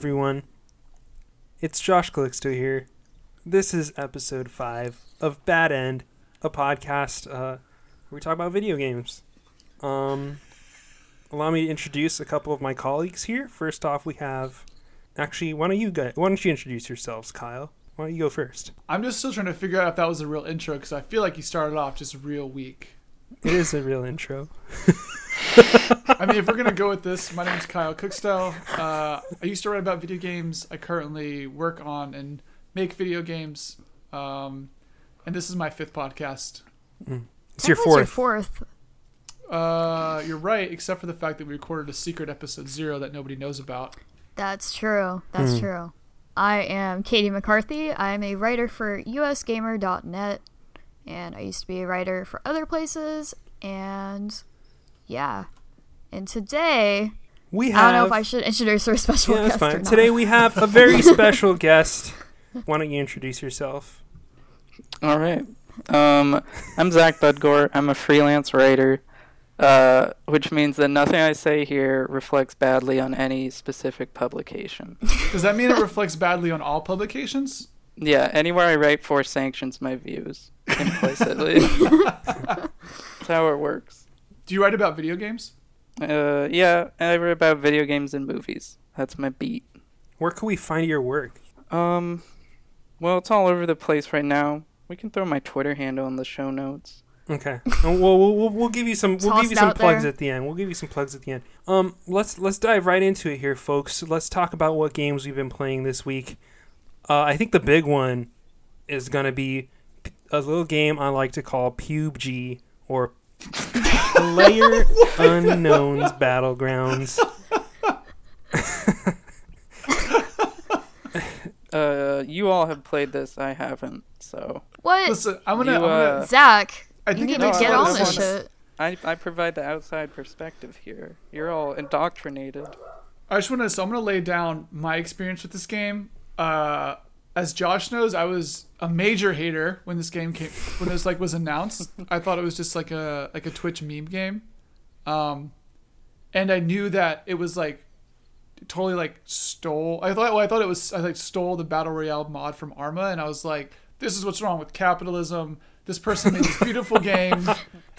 Everyone, it's Josh Calixto here. This is episode five of Bad End, a podcast uh, where we talk about video games. Um, allow me to introduce a couple of my colleagues here. First off, we have actually why don't you guys why don't you introduce yourselves, Kyle? Why don't you go first? I'm just still trying to figure out if that was a real intro because I feel like you started off just real weak. It is a real intro. I mean, if we're gonna go with this, my name is Kyle Kukshtel. Uh, I used to write about video games. I currently work on and make video games. Um, and this is my fifth podcast. It's your That was fourth. Your fourth. Uh, you're right, except for the fact that we recorded a secret episode zero that nobody knows about. That's true. That's Hmm. true. I am Caty McCarthy. I'm a writer for usgamer.net, and I used to be a writer for other places. And yeah, and today We I don't know have if I should introduce our special yeah, that's guest or fine. not. Today we have a very special guest. Why don't you introduce yourself? All right. Um, I'm Zach Budgor. I'm a freelance writer, uh, which means that nothing I say here reflects badly on any specific publication. Does that mean it reflects badly on all publications? Yeah, anywhere I write for sanctions my views implicitly. That's how it works. Do you write about video games? Uh, yeah, I write about video games and movies. That's my beat. Where can we find your work? Um, well, it's all over the place right now. We can throw my Twitter handle in the show notes. Okay. well, we'll, we'll, we'll, we'll give you some we'll give you some plugs there. at the end. We'll give you some plugs at the end. Um let's let's dive right into it here folks. Let's talk about what games we've been playing this week. Uh, I think the big one is going to be a little game I like to call PUBG or Player Unknown's Battlegrounds. Uh, you all have played this. I haven't, so what? Listen, I'm gonna. You, I'm gonna uh, Zach, I you need it to get on this shit. I, I provide the outside perspective here. You're all indoctrinated. I just want to. So I'm gonna lay down my experience with this game. Uh, as Josh knows, I was a major hater when this game came when this like was announced. I thought it was just like a like a Twitch meme game, um, and I knew that it was like totally like stole. I thought well, I thought it was I like stole the battle royale mod from Arma, and I was like, this is what's wrong with capitalism. This person made this beautiful game,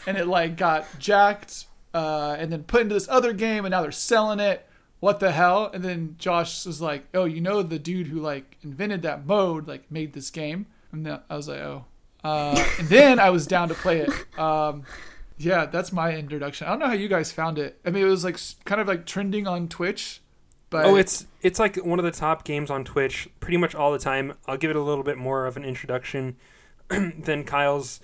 and it like got jacked, uh, and then put into this other game, and now they're selling it. What the hell? And then Josh was like, oh, you know the dude who like invented that mode, like made this game, and then I was like, oh. Uh, and then I was down to play it. Um, yeah, that's my introduction. I don't know how you guys found it. I mean, it was like kind of like trending on Twitch, but Oh, it's it's like one of the top games on Twitch pretty much all the time. I'll give it a little bit more of an introduction than Kyle's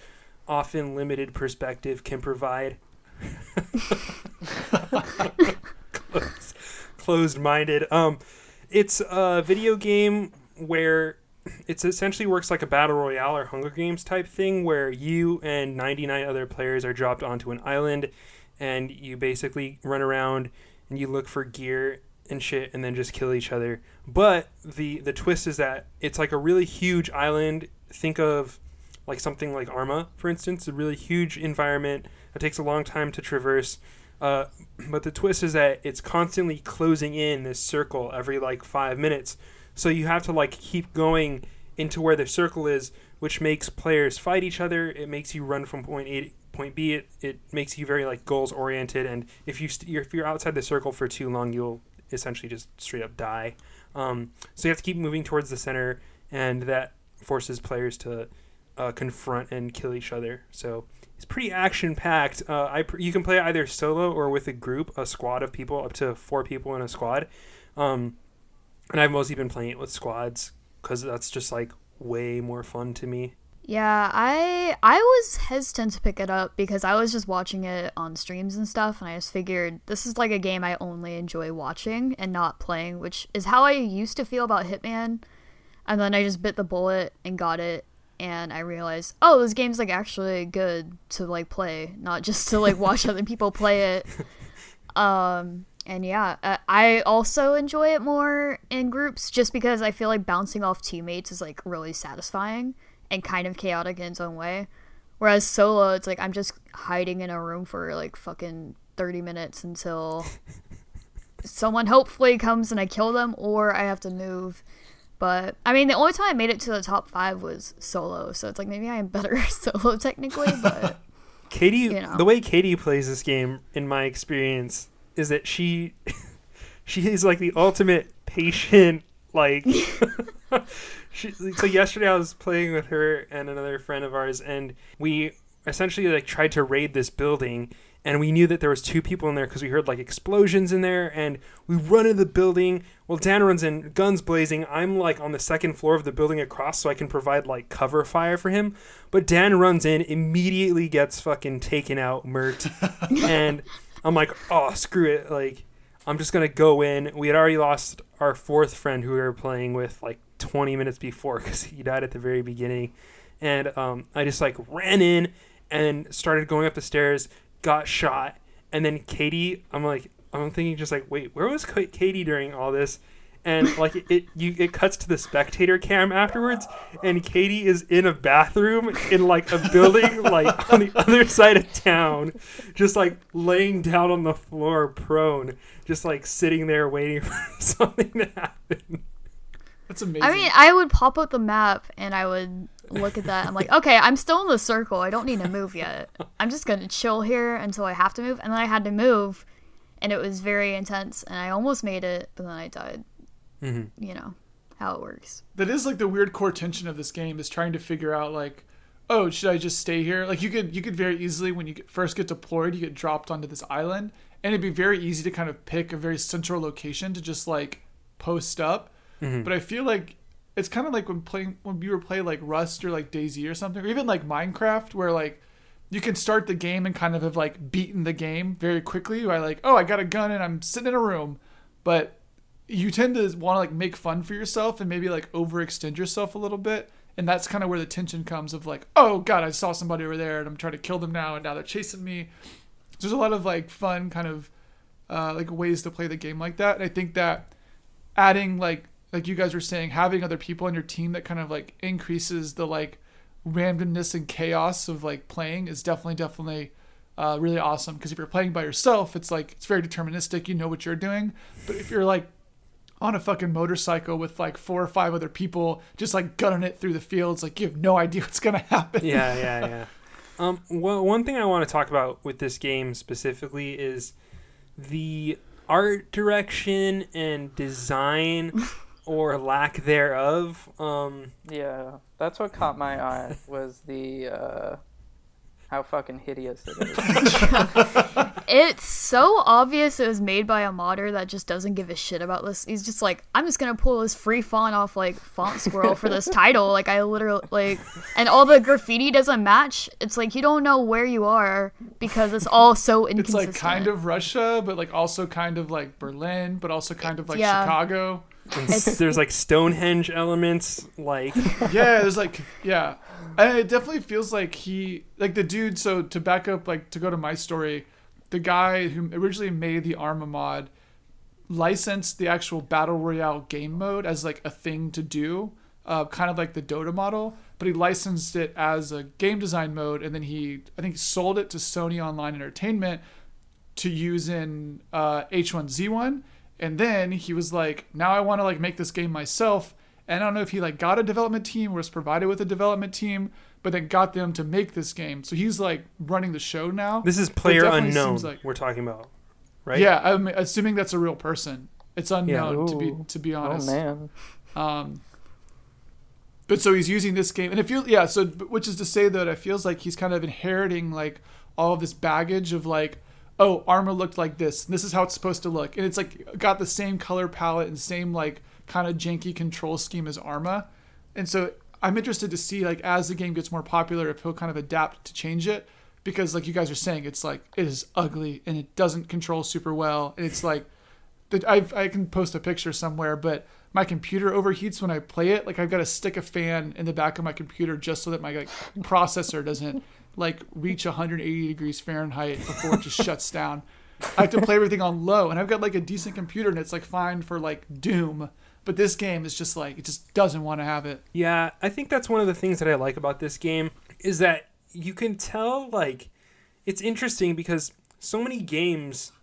often limited perspective can provide. Close- Closed-minded. Um, it's a video game where it's essentially works like a battle royale or Hunger Games type thing, where you and 99 other players are dropped onto an island, and you basically run around and you look for gear and shit and then just kill each other. But the the twist is that it's like a really huge island. Think of like something like Arma, for instance, a really huge environment that takes a long time to traverse. Uh, but the twist is that it's constantly closing in this circle every like five minutes. So you have to like keep going into where the circle is, which makes players fight each other. It makes you run from point A to point B. It, it makes you very like goals oriented. And if you st- if you're outside the circle for too long, you'll essentially just straight up die. Um, so you have to keep moving towards the center, and that forces players to uh, confront and kill each other. So it's pretty action packed. Uh, I you can play either solo or with a group, a squad of people, up to four people in a squad. Um, and I've mostly been playing it with squads because that's just like way more fun to me. Yeah, I I was hesitant to pick it up because I was just watching it on streams and stuff, and I just figured this is like a game I only enjoy watching and not playing, which is how I used to feel about Hitman. And then I just bit the bullet and got it, and I realized, oh, this game's like actually good to like play, not just to like watch other people play it. Um, and yeah, uh, I also enjoy it more in groups just because I feel like bouncing off teammates is like really satisfying and kind of chaotic in its own way. Whereas solo, it's like I'm just hiding in a room for like fucking 30 minutes until someone hopefully comes and I kill them, or I have to move. But I mean, the only time I made it to the top five was solo, so it's like maybe I am better solo technically, but Caty, You know. the way Caty plays this game, in my experience, is that she she is like the ultimate patient. Like, she, so yesterday I was playing with her and another friend of ours, and we essentially like tried to raid this building, and we knew that there was two people in there because we heard like explosions in there, and we run into the building. Well, Dan runs in, guns blazing. I'm like on the second floor of the building across, so I can provide like cover fire for him. But Dan runs in, immediately gets fucking taken out, murked, and I'm like, oh screw it, like I'm just gonna go in. We had already lost our fourth friend who we were playing with like 20 minutes before because he died at the very beginning, and um, I just like ran in and started going up the stairs, got shot, and then Caty, I'm like, I'm thinking just like, wait, where was Caty during all this? And like it, it, you, it cuts to the spectator cam afterwards, and Katie is in a bathroom in like a building like on the other side of town, just like laying down on the floor prone, just like sitting there waiting for something to happen. That's amazing. I mean, I would pop up the map and I would look at that. I'm like, okay, I'm still in the circle. I don't need to move yet. I'm just gonna chill here until I have to move. And then I had to move, and it was very intense. And I almost made it, but then I died. Mm-hmm. You know how it works. that is like the weird core tension of this game is trying to figure out like oh should i just stay here like you could you could very easily when you get, first get deployed you get dropped onto this island and it'd be very easy to kind of pick a very central location to just like post up Mhm. but i feel like it's kind of like when playing when you were playing like rust or like DayZ or something or even like minecraft where like you can start the game and kind of have like beaten the game very quickly by like oh i got a gun and i'm sitting in a room. But you tend to want to like make fun for yourself and maybe like overextend yourself a little bit and that's kind of where the tension comes of like oh god i saw somebody over there and i'm trying to kill them now and now they're chasing me. There's a lot of like fun kind of uh, like ways to play the game like that and i think that adding like like you guys were saying having other people on your team that kind of like increases the like randomness and chaos of like playing is definitely definitely uh, really awesome. Because if you're playing by yourself it's like it's very deterministic. You know what you're doing. But if you're like on a fucking motorcycle with like four or five other people just like gunning it through the fields like you have no idea what's gonna happen. Yeah, yeah, yeah. Um, well, one thing I want to talk about with this game specifically is the art direction and design or lack thereof. Um, Yeah, that's what caught my eye was the uh, how fucking hideous it is. It's so obvious it was made by a modder that just doesn't give a shit about this. He's just like, I'm just gonna pull this free font off like Font Squirrel for this title. Like I literally like, and all the graffiti doesn't match. It's like you don't know where you are because it's all so inconsistent. it's like kind of russia but like also kind of like berlin but also kind of like Yeah. chicago and s- there's like Stonehenge elements, like yeah, there's like yeah, and it definitely feels like he like the dude. So to back up, like to go to my story, the guy who originally made the Arma mod licensed the actual battle royale game mode as like a thing to do, uh, kind of like the Dota model. But he licensed it as a game design mode, and then he I think sold it to Sony Online Entertainment to use in uh, H1Z1. And then he was like, now I want to like make this game myself. And I don't know if he like got a development team or was provided with a development team, but then got them to make this game. So he's like running the show now. this is It player definitely unknown. seems like- we're talking about, right? Yeah, I'm assuming that's a real person. It's unknown to be to be honest. oh man. Um, but so he's using this game, and it feels yeah. So which is to say that it feels like he's kind of inheriting like all of this baggage of like, oh, Arma looked like this, this is how it's supposed to look, and it's like got the same color palette and same like kind of janky control scheme as Arma, and so I'm interested to see like as the game gets more popular if he'll kind of adapt to change it. Because like you guys are saying it's like it is ugly and it doesn't control super well. And it's like I've, I can post a picture somewhere, but my computer overheats when I play it. Like I've got to stick a fan in the back of my computer just so that my like processor doesn't like reach 180 degrees Fahrenheit before it just shuts down. I have to play everything on low, and I've got like a decent computer, and it's like fine for like Doom. But this game is just like it just doesn't want to have it. Yeah, I think that's one of the things that I like about this game is that you can tell like it's interesting because so many games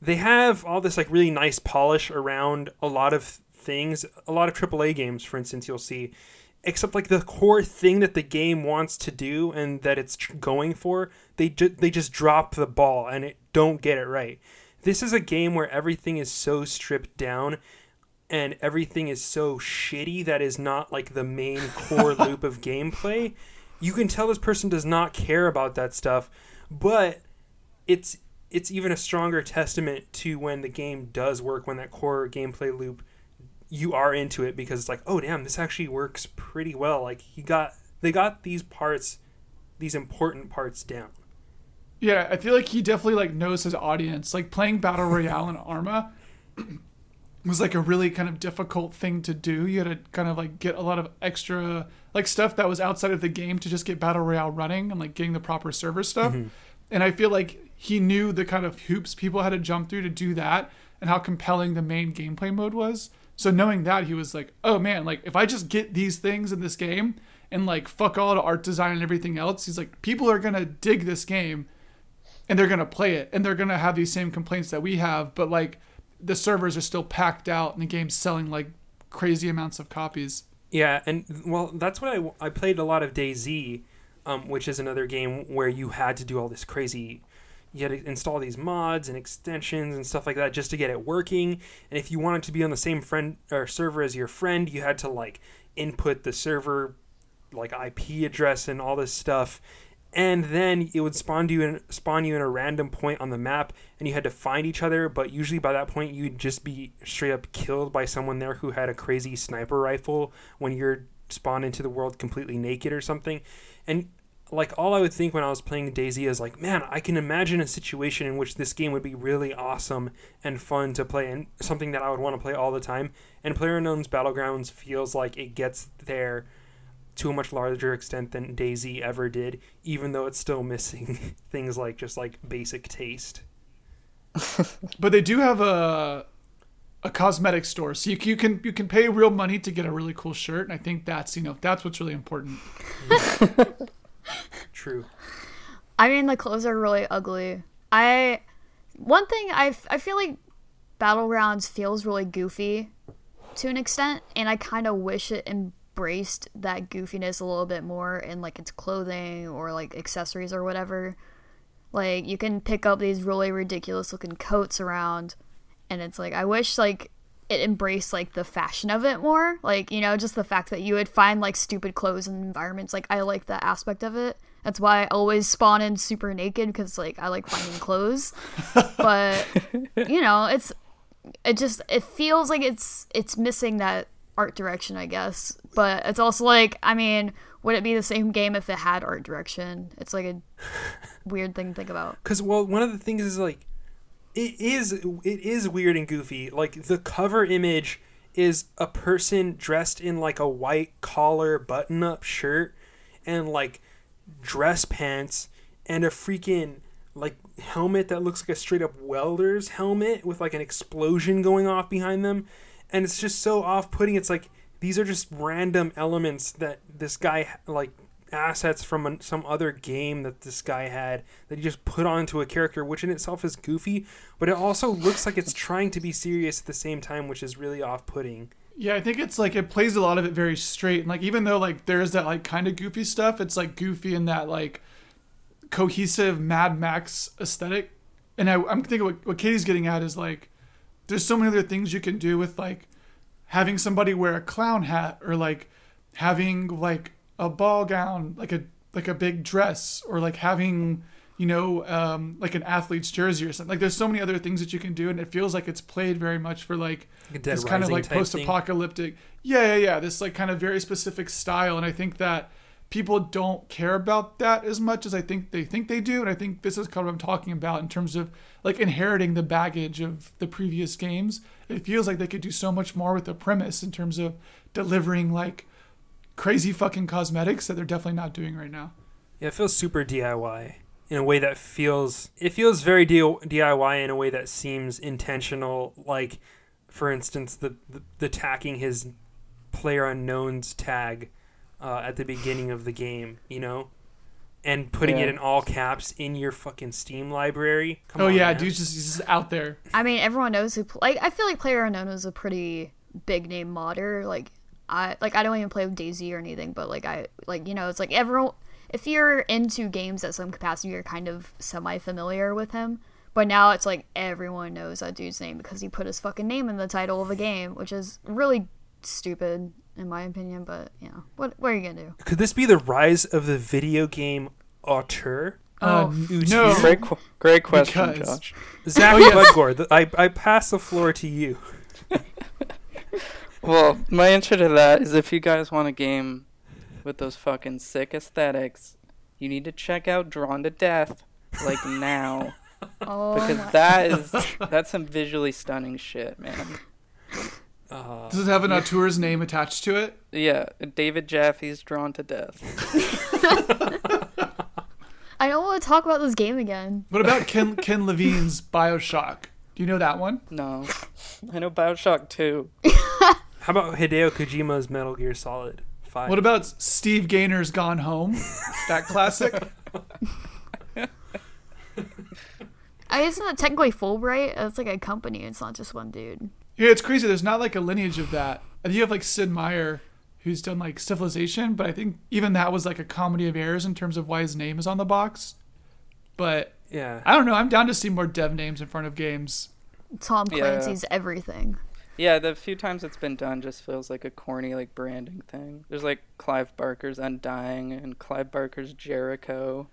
they have all this like really nice polish around a lot of things. A lot of AAA games, for instance, you'll see, except like the core thing that the game wants to do and that it's going for, they ju- they just drop the ball and it don't get it right. This is a game where everything is so stripped down and everything is so shitty that is not like the main core loop of gameplay. You can tell this person does not care about that stuff, but it's it's even a stronger testament to when the game does work when that core gameplay loop you are into it because it's like oh damn this actually works pretty well like he got they got these parts these important parts down Yeah, I feel like he definitely like knows his audience. Like playing battle royale in Arma was like a really kind of difficult thing to do. You had to kind of like get a lot of extra like stuff that was outside of the game to just get battle royale running and like getting the proper server stuff. Mm-hmm. And I feel like he knew the kind of hoops people had to jump through to do that and how compelling the main gameplay mode was. So knowing that, he was like, "Oh man, like if I just get these things in this game and like fuck all the art design and everything else, he's like, people are gonna dig this game and they're gonna play it and they're gonna have these same complaints that we have, but like the servers are still packed out and the game's selling like crazy amounts of copies. Yeah, and well, that's what I, I played a lot of DayZ, um, which is another game where you had to do all this crazy. You had to install these mods and extensions and stuff like that just to get it working. And if you wanted to be on the same friend or server as your friend, you had to like input the server like IP address and all this stuff. And then it would spawn you in spawn you in a random point on the map, and you had to find each other. But usually by that point, you'd just be straight up killed by someone there who had a crazy sniper rifle when you're spawned into the world completely naked or something. And like all I would think when I was playing DayZ is like, man, I can imagine a situation in which this game would be really awesome and fun to play, and something that I would want to play all the time. And PlayerUnknown's Battlegrounds feels like it gets there to a much larger extent than DayZ ever did, even though it's still missing things like just like basic taste. But they do have a a cosmetic store, so you, you can you can pay real money to get a really cool shirt, and I think that's you know that's what's really important. True. I mean, the clothes are really ugly. I one thing I feel like Battlegrounds feels really goofy to an extent, and I kind of wish it embraced that goofiness a little bit more in like its clothing or like accessories or whatever. Like you can pick up these really ridiculous looking coats around, and it's like I wish like it embraced like the fashion of it more. Like you know, just the fact that you would find like stupid clothes and environments. Like I like that aspect of it. That's why I always spawn in super naked because like I like finding clothes. but you know, it's it just it feels like it's it's missing that art direction, I guess. But it's also like I mean, would it be the same game if it had art direction? It's like a weird thing to think about. Because well, one of the things is like, it is it is weird and goofy. Like the cover image is a person dressed in like a white collar button up shirt and like dress pants and a freaking like helmet that looks like a straight up welder's helmet with like an explosion going off behind them and it's just so off-putting it's like these are just random elements that this guy like assets from an, some other game that this guy had that he just put onto a character which in itself is goofy but it also looks like it's trying to be serious at the same time which is really off-putting Yeah, I think it's like it plays a lot of it very straight, and like even though like there's that like kind of goofy stuff, it's like goofy in that like cohesive Mad Max aesthetic. And I, I'm thinking what, what Caty's getting at is like there's so many other things you can do with like having somebody wear a clown hat or like having like a ball gown, like a like a big dress, or like having you know um, like an athlete's jersey or something. Like there's so many other things that you can do, and it feels like it's played very much for like Like this kind of like post-apocalyptic. Yeah, yeah, yeah. This like kind of very specific style, and I think that people don't care about that as much as I think they think they do, and I think this is kind of what I'm talking about in terms of like inheriting the baggage of the previous games. It feels like they could do so much more with the premise in terms of delivering like crazy fucking cosmetics that they're definitely not doing right now. Yeah, it feels super DIY in a way that feels it feels very DIY in a way that seems intentional. Like, for instance, the the, the tacking his player unknowns tag uh, at the beginning of the game, you know, and putting it in all caps in your fucking Steam library. Come oh on, yeah, man. dude's just he's just out there. I mean, everyone knows who. Like, I feel like Player Unknown was a pretty big name modder. Like, I like I don't even play with DayZ or anything, but like I like you know it's like everyone. If you're into games at some capacity, you're kind of semi familiar with him. But now it's like everyone knows that dude's name because he put his fucking name in the title of a game, which is really stupid in my opinion. But you know, what what are you gonna do? Could this be the rise of the video game auteur? Uh, Oh. no, Great, great question, Because- Josh. Zach Oh, yes. Budgor, the, I, I pass the floor to you. Well, my answer to that is if you guys want a game with those fucking sick aesthetics, you need to check out Drawn to Death, like now, Oh, because my- that is that's some visually stunning shit, man. Uh, does it have an auteur's name attached to it? Yeah, David Jaffe's Drawn to Death. I don't want to talk about this game again. What about Ken Ken Levine's Bioshock? Do you know that one? No, I know Bioshock 2. How about Hideo Kojima's Metal Gear Solid 5? What about Steve Gaynor's Gone Home? That classic. I isn't that technically Fullbright? It's like a company. It's not just one dude. Yeah, it's crazy. There's not like a lineage of that. And you have like Sid Meier, who's done like Civilization, but I think even that was like a comedy of errors in terms of why his name is on the box. But yeah. I don't know. I'm down to see more dev names in front of games. Tom Yeah. Clancy's everything. Yeah, the few times it's been done just feels like a corny like branding thing. There's like Clive Barker's Undying and Clive Barker's Jericho,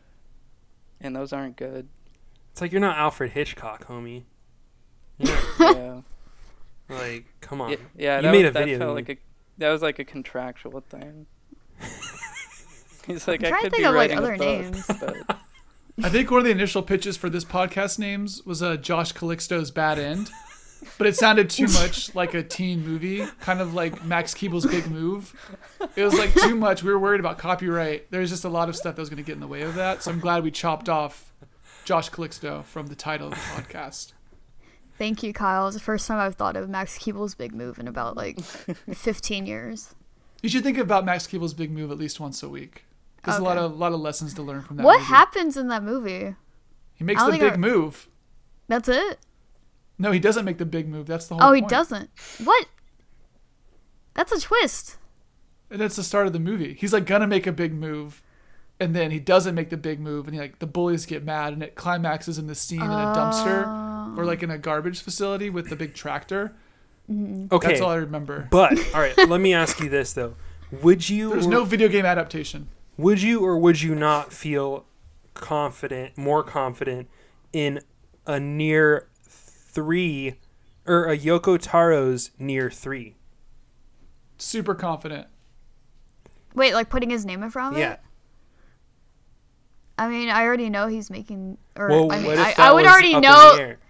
and those aren't good. It's like you're not Alfred Hitchcock, homie. Not- Yeah, like, come on. yeah, yeah You that, made was- a that video felt like a that was like a contractual thing. He's like, I'm I trying to could think be of, like, writing other a book, names. but I think one of the initial pitches for this podcast names was uh, Josh Calixto's Bad End, but it sounded too much like a teen movie, kind of like Max Keeble's Big Move. It was like too much. We were worried about copyright. There's just a lot of stuff that was going to get in the way of that. So I'm glad we chopped off Josh Calixto from the title of the podcast. Thank you, Kyle. It's the first time I've thought of Max Keeble's big move in about like 15 years. You should think about Max Keeble's Big Move at least once a week. There's a lot Okay. of lot of lessons to learn from that. What movie. happens in that movie? He makes the big I- move. That's it? No, he doesn't make the big move. That's the whole. Oh, he point. doesn't. What? That's a twist. And that's the start of the movie. He's like gonna make a big move, and then he doesn't make the big move, and he, like the bullies get mad, and it climaxes in the scene in a dumpster or like in a garbage facility with the big tractor. Okay. That's all I remember. But all right, let me ask you this though: Would you There's or, no video game adaptation. would you or would you not feel confident, more confident in a NieR three or a Yoko Taro's NieR three? Super confident. Wait, like putting his name in front of Yeah. it? I mean, I already know he's making. Or Well, I mean, what if I, that I would was already up in know. the air?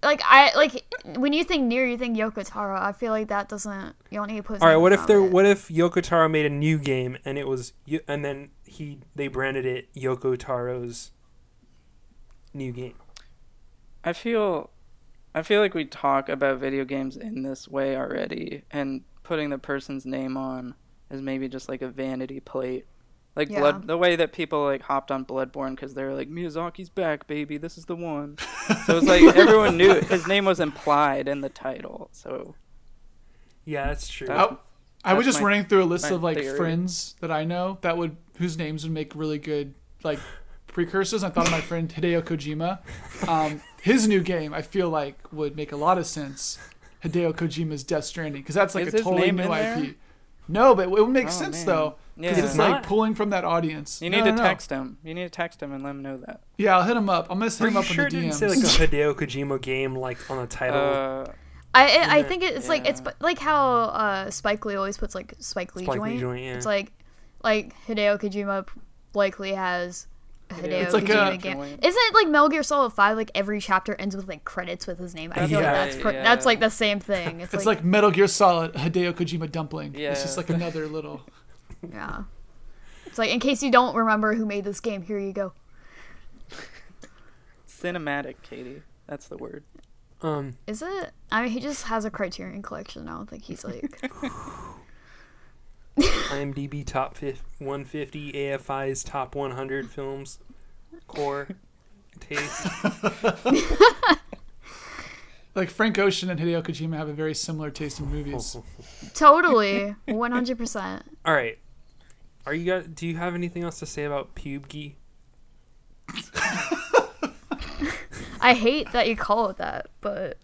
Like I like when you think NieR, you think Yoko Taro. I feel like that doesn't. You don't need to put. All right. What if front there? it. What if Yoko Taro made a new game and it was and then he they branded it Yoko Taro's new game? I feel I feel like we talk about video games in this way already and putting the person's name on is maybe just like a vanity plate. Like Yeah. blood the way that people like hopped on Bloodborne cuz they're like Miyazaki's back baby, this is the one. so it's like everyone knew it. his name was implied in the title. So Yeah, that's true. That's- I, I was just my- running through a list of like theory. friends that I know that would whose names would make really good like precursors. I thought of my friend Hideo Kojima. Um, his new game I feel like would make a lot of sense. Hideo Kojima's Death Stranding because that's like Is a totally new IP. there? No, but it would make Oh, sense man. though yeah. because it's It's like pulling from that audience. you need no, to no. text him. You need to text him and let him know that. Yeah, I'll hit him up. I'm gonna hit him you up sure it in the didn't DMs. say like a Hideo Kojima game like on the title? Uh, I I, I think it's like it's like how uh, Spike Lee always puts like Spike Lee Spike Lee joint. joint, yeah. It's like like Hideo Kojima likely has a Hideo It's like Kojima a- game. Isn't it like Metal Gear Solid Five? Like every chapter ends with like credits with his name. I That's feel like right, that's pr- yeah. that's like the same thing. It's, It's like, like Metal Gear Solid Hideo Kojima dumpling. Yeah. It's just like another little. yeah. It's like in case you don't remember who made this game, here you go. cinematic, Caty. That's the word. Um, Is it? I mean, he just has a Criterion collection. I don't think he's like. IMDb top fif- 150, AFI's top 100 films, core taste. Like Frank Ocean and Hideo Kojima have a very similar taste in movies. Totally, one hundred percent. All right. Are you guys, do you have anything else to say about PUBG? I hate that you call it that, but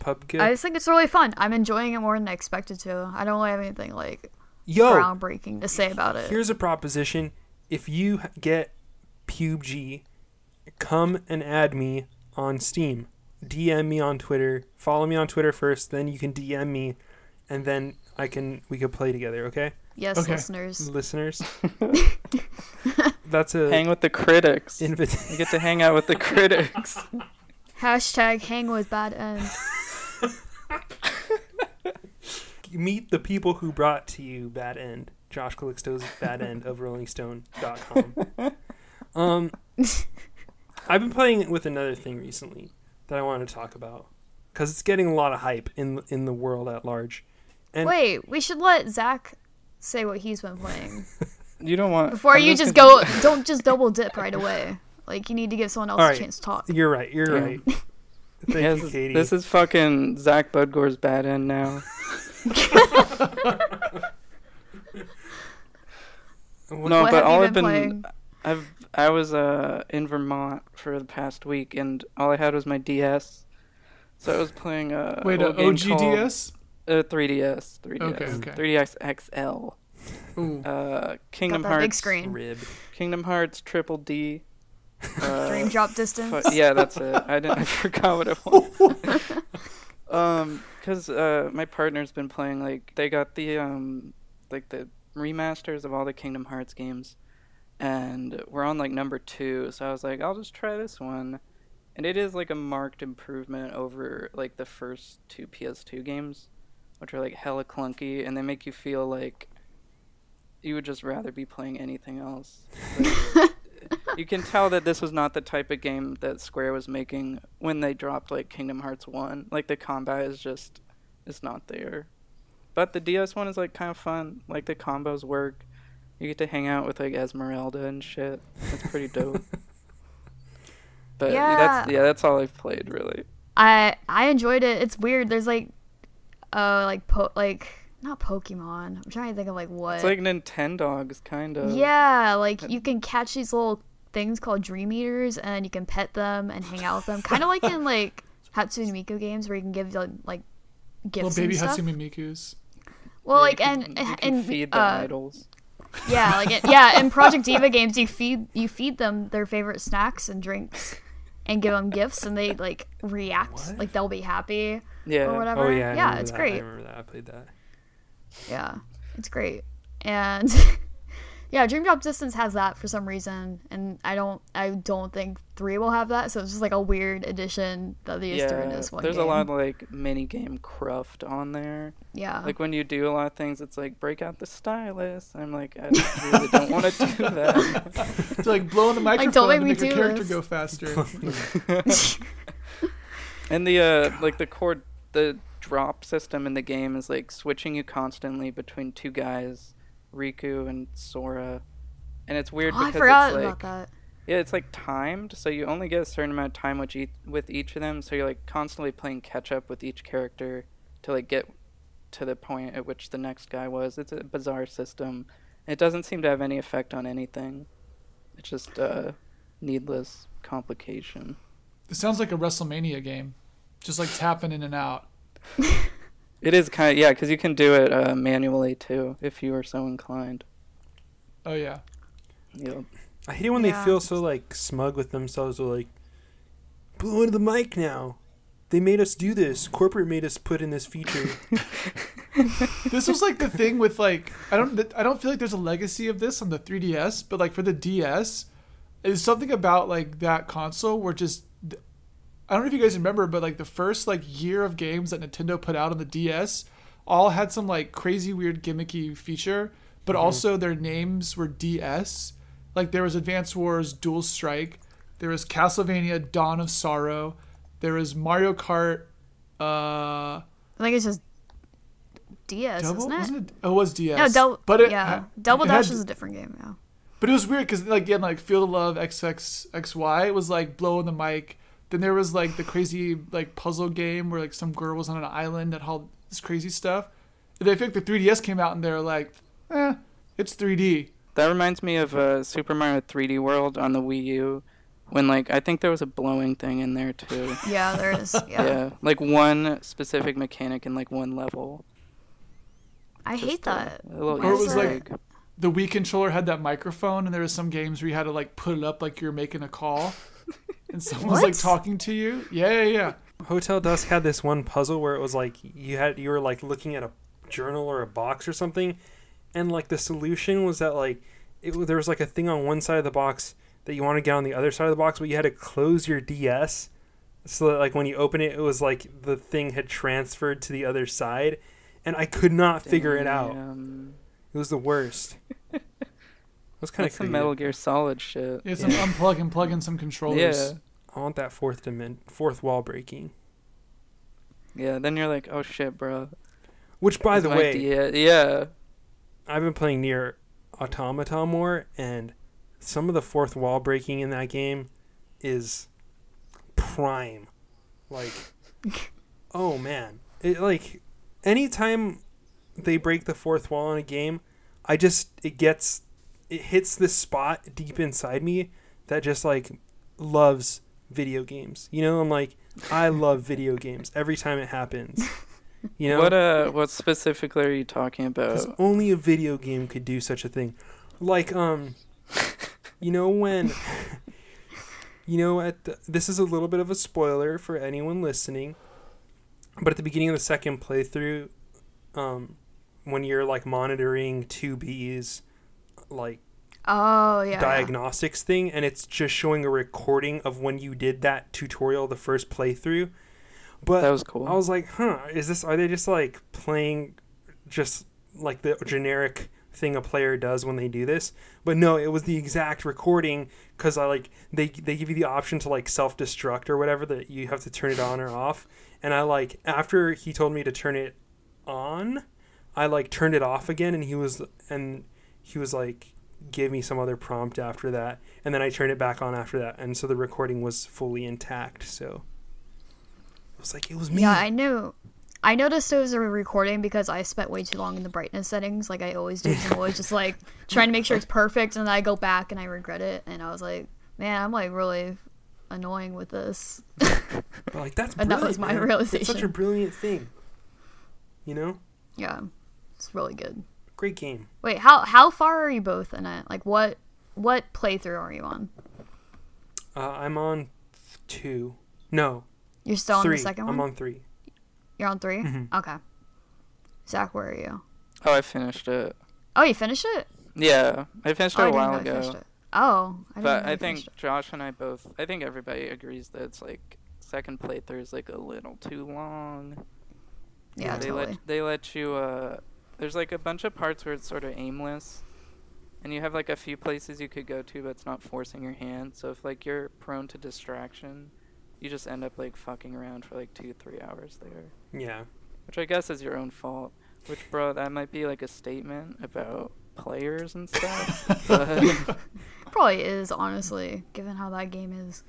PUBG? I just think it's really fun. I'm enjoying it more than I expected to. I don't really have anything like Yo, groundbreaking to say about it. here's a proposition. If you get PUBG, come and add me on Steam. DM me on Twitter. Follow me on Twitter first, then you can DM me, and then I can we could play together. Okay, yes, Okay. listeners. listeners. That's a Hang with the critics. invitation. You get to hang out with the critics. Hashtag hang with bad end. Meet the people who brought to you Bad End. Josh Calixto's Bad End of RollingStone.com. Um, I've been playing with another thing recently that I want to talk about because it's getting a lot of hype in in the world at large. And Wait, we should let Zach say what he's been playing You don't want before I'm you just gonna- go. Don't just double dip right away. Like you need to give someone else Alright. a chance to talk. you're right. You're Yeah. right. Thank Yeah, you, this, Caty. this is fucking Zach Budgor's bad end now. What- No, What but all I've been playing? I've I was uh in Vermont for the past week and all I had was my DS. So I was playing a Wait, a a little game called- OGDS? Uh, 3DS, 3DS, Okay, okay. 3DS XL. Ooh. Uh, Kingdom Hearts, big screen. rib. Kingdom Hearts Triple D. Uh, Dream drop distance. fu- yeah, that's it. I didn't. I forgot what it was. Um, cause uh, my partner's been playing like they got the um like the remasters of all the Kingdom Hearts games, and we're on like number two. So I was like, I'll just try this one, and it is like a marked improvement over like the first two PS2 games, which are like hella clunky, and they make you feel like you would just rather be playing anything else. Like, you can tell that this was not the type of game that Square was making when they dropped like Kingdom Hearts 1. Like the combat is just is not there. But the DS one is like kind of fun. Like the combos work. You get to hang out with like Esmeralda and shit. It's pretty dope. but that's Yeah. yeah, that's all I've played really. I I enjoyed it. It's weird. There's like, uh, like po like not Pokemon. I'm trying to think of like what. It's like Nintendogs kind of. yeah, like you can catch these little things called Dream Eaters, and you can pet them and hang out with them. kind of like in like Hatsune Miku games where you can give like, like gifts Little baby and stuff. Hatsune Mikus. Well, Yeah, like you and can, you can and feed the uh, idols. yeah, like it, yeah, in Project Diva games, you feed you feed them their favorite snacks and drinks, and give them gifts, and they like react What? like they'll be happy Yeah. or whatever. Oh yeah, I yeah, it's that. great. I remember that. I played that. Yeah, it's great. And yeah, Dream Drop Distance has that for some reason, and I don't, I don't think three will have that. So it's just like a weird addition that they just threw in this one. there's game. a lot of like mini game cruft on there. Yeah, Like when you do a lot of things, it's like break out the stylus. I'm like, I really don't want to do that. It's like blowing the microphone like, don't make to me make your do character this. go faster. And the uh, like the core the drop system in the game is like switching you constantly between two guys, Riku and Sora, and it's weird oh, I because forgot it's like about that. yeah, it's like timed, so you only get a certain amount of time with each with each of them. So you're like constantly playing catch up with each character to like get to the point at which the next guy was. It's a bizarre system. It doesn't seem to have any effect on anything. It's just uh, needless complication. It sounds like a WrestleMania game, just like tapping in and out. It is kind of yeah, because you can do it uh, manually too if you are so inclined. Oh yeah. Yep. I hate it when Yeah. they feel so like smug with themselves. They're like, blew into the mic now. They made us do this. Corporate made us put in this feature. This was like the thing with like I don't I don't feel like there's a legacy of this on the 3DS, but like for the DS, it's something about like that console where just I don't know if you guys remember, but like the first like year of games that Nintendo put out on the DS all had some like crazy weird gimmicky feature, but also their names were DS. Like there was Advance Wars Dual Strike, there was Castlevania Dawn of Sorrow, there was Mario Kart uh I think it's just DS, Double isn't it? wasn't it? Oh, it was DS. No, double. But it, yeah, ha- Double it Dash had- is a different game. Yeah. But it was weird because like again, like Field of Love XXXY it was like blowing the mic. Then there was like the crazy like puzzle game where like some girl was on an island that had this crazy stuff. And then I think the 3DS came out and they're like, eh, it's 3D. That reminds me of uh, Super Mario 3D World on the Wii U, when like I think there was a blowing thing in there too. Yeah, there is. Yeah. yeah, like one specific mechanic in like one level. I Just hate a- that. A little Or it was like- The Wii controller had that microphone, and there was some games where you had to like put it up like you're making a call, and someone was like talking to you. Yeah, yeah, yeah. Hotel Dusk had this one puzzle where it was like you had you were like looking at a journal or a box or something, and like the solution was that like it, there was like a thing on one side of the box that you want to get on the other side of the box, but you had to close your DS so that like when you open it, it was like the thing had transferred to the other side, and I could not figure it out. It was the worst. It was kind of some Metal Gear Solid shit. Yeah, some Yeah. unplug and plug in some controllers. Yeah, I want that fourth dimen- fourth wall breaking. yeah. Then you're like, oh shit, bro. Which, by This the way, be it. yeah. I've been playing NieR Automata more, and some of the fourth wall breaking in that game is prime. Like, oh man, it like anytime they break the fourth wall in a game, I just it gets it hits this spot deep inside me that just like loves video games. You know, I'm like I love video games every time it happens. You know What uh, what specifically are you talking because about? only a video game could do such a thing. Like, um, you know when, you know at the, this is a little bit of a spoiler for anyone listening, but at the beginning of the second playthrough, um, when you're like monitoring 2B's, like Oh yeah. yeah. diagnostics thing, and it's just showing a recording of when you did that tutorial the first playthrough. But That was cool. I was like, huh, is this are they just like playing just like the generic thing a player does when they do this? But no, it was the exact recording cuz I like they they give you the option to like self-destruct or whatever that you have to turn it on or off. And I like after he told me to turn it on, I like turned it off again and he was and he was like gave me some other prompt after that and then I turned it back on after that and so the recording was fully intact. So it was like it was me. Yeah, I knew. I noticed it was a recording because I spent way too long in the brightness settings, like I always do. I'm always just like trying to make sure it's perfect, and then I go back and I regret it. And I was like, man, I'm like really annoying with this. But like that's And that was my man. It's such a brilliant thing. You know, Yeah, it's really good. Great game. Wait, how how far are you both in it? Like what what playthrough are you on? Uh, I'm on two. No, You're still three. on the second one. I'm on three. You're on 3 Mhm. Okay. Zach, where are you? oh, I finished it. Oh, you finished it? Yeah, I finished oh, it I a didn't while know you finished ago. it. Oh, I But I think it. Josh and I both. I think everybody agrees that it's like second playthrough is like a little too long. Yeah, they totally. let they let you. uh There's like a bunch of parts where it's sort of aimless, and you have like a few places you could go to, but it's not forcing your hand. So if like you're prone to distraction, you just end up like fucking around for like two three hours there, Yeah. which I guess is your own fault. Which, bro, that might be like a statement about players and stuff. Probably is, honestly, given how that game is.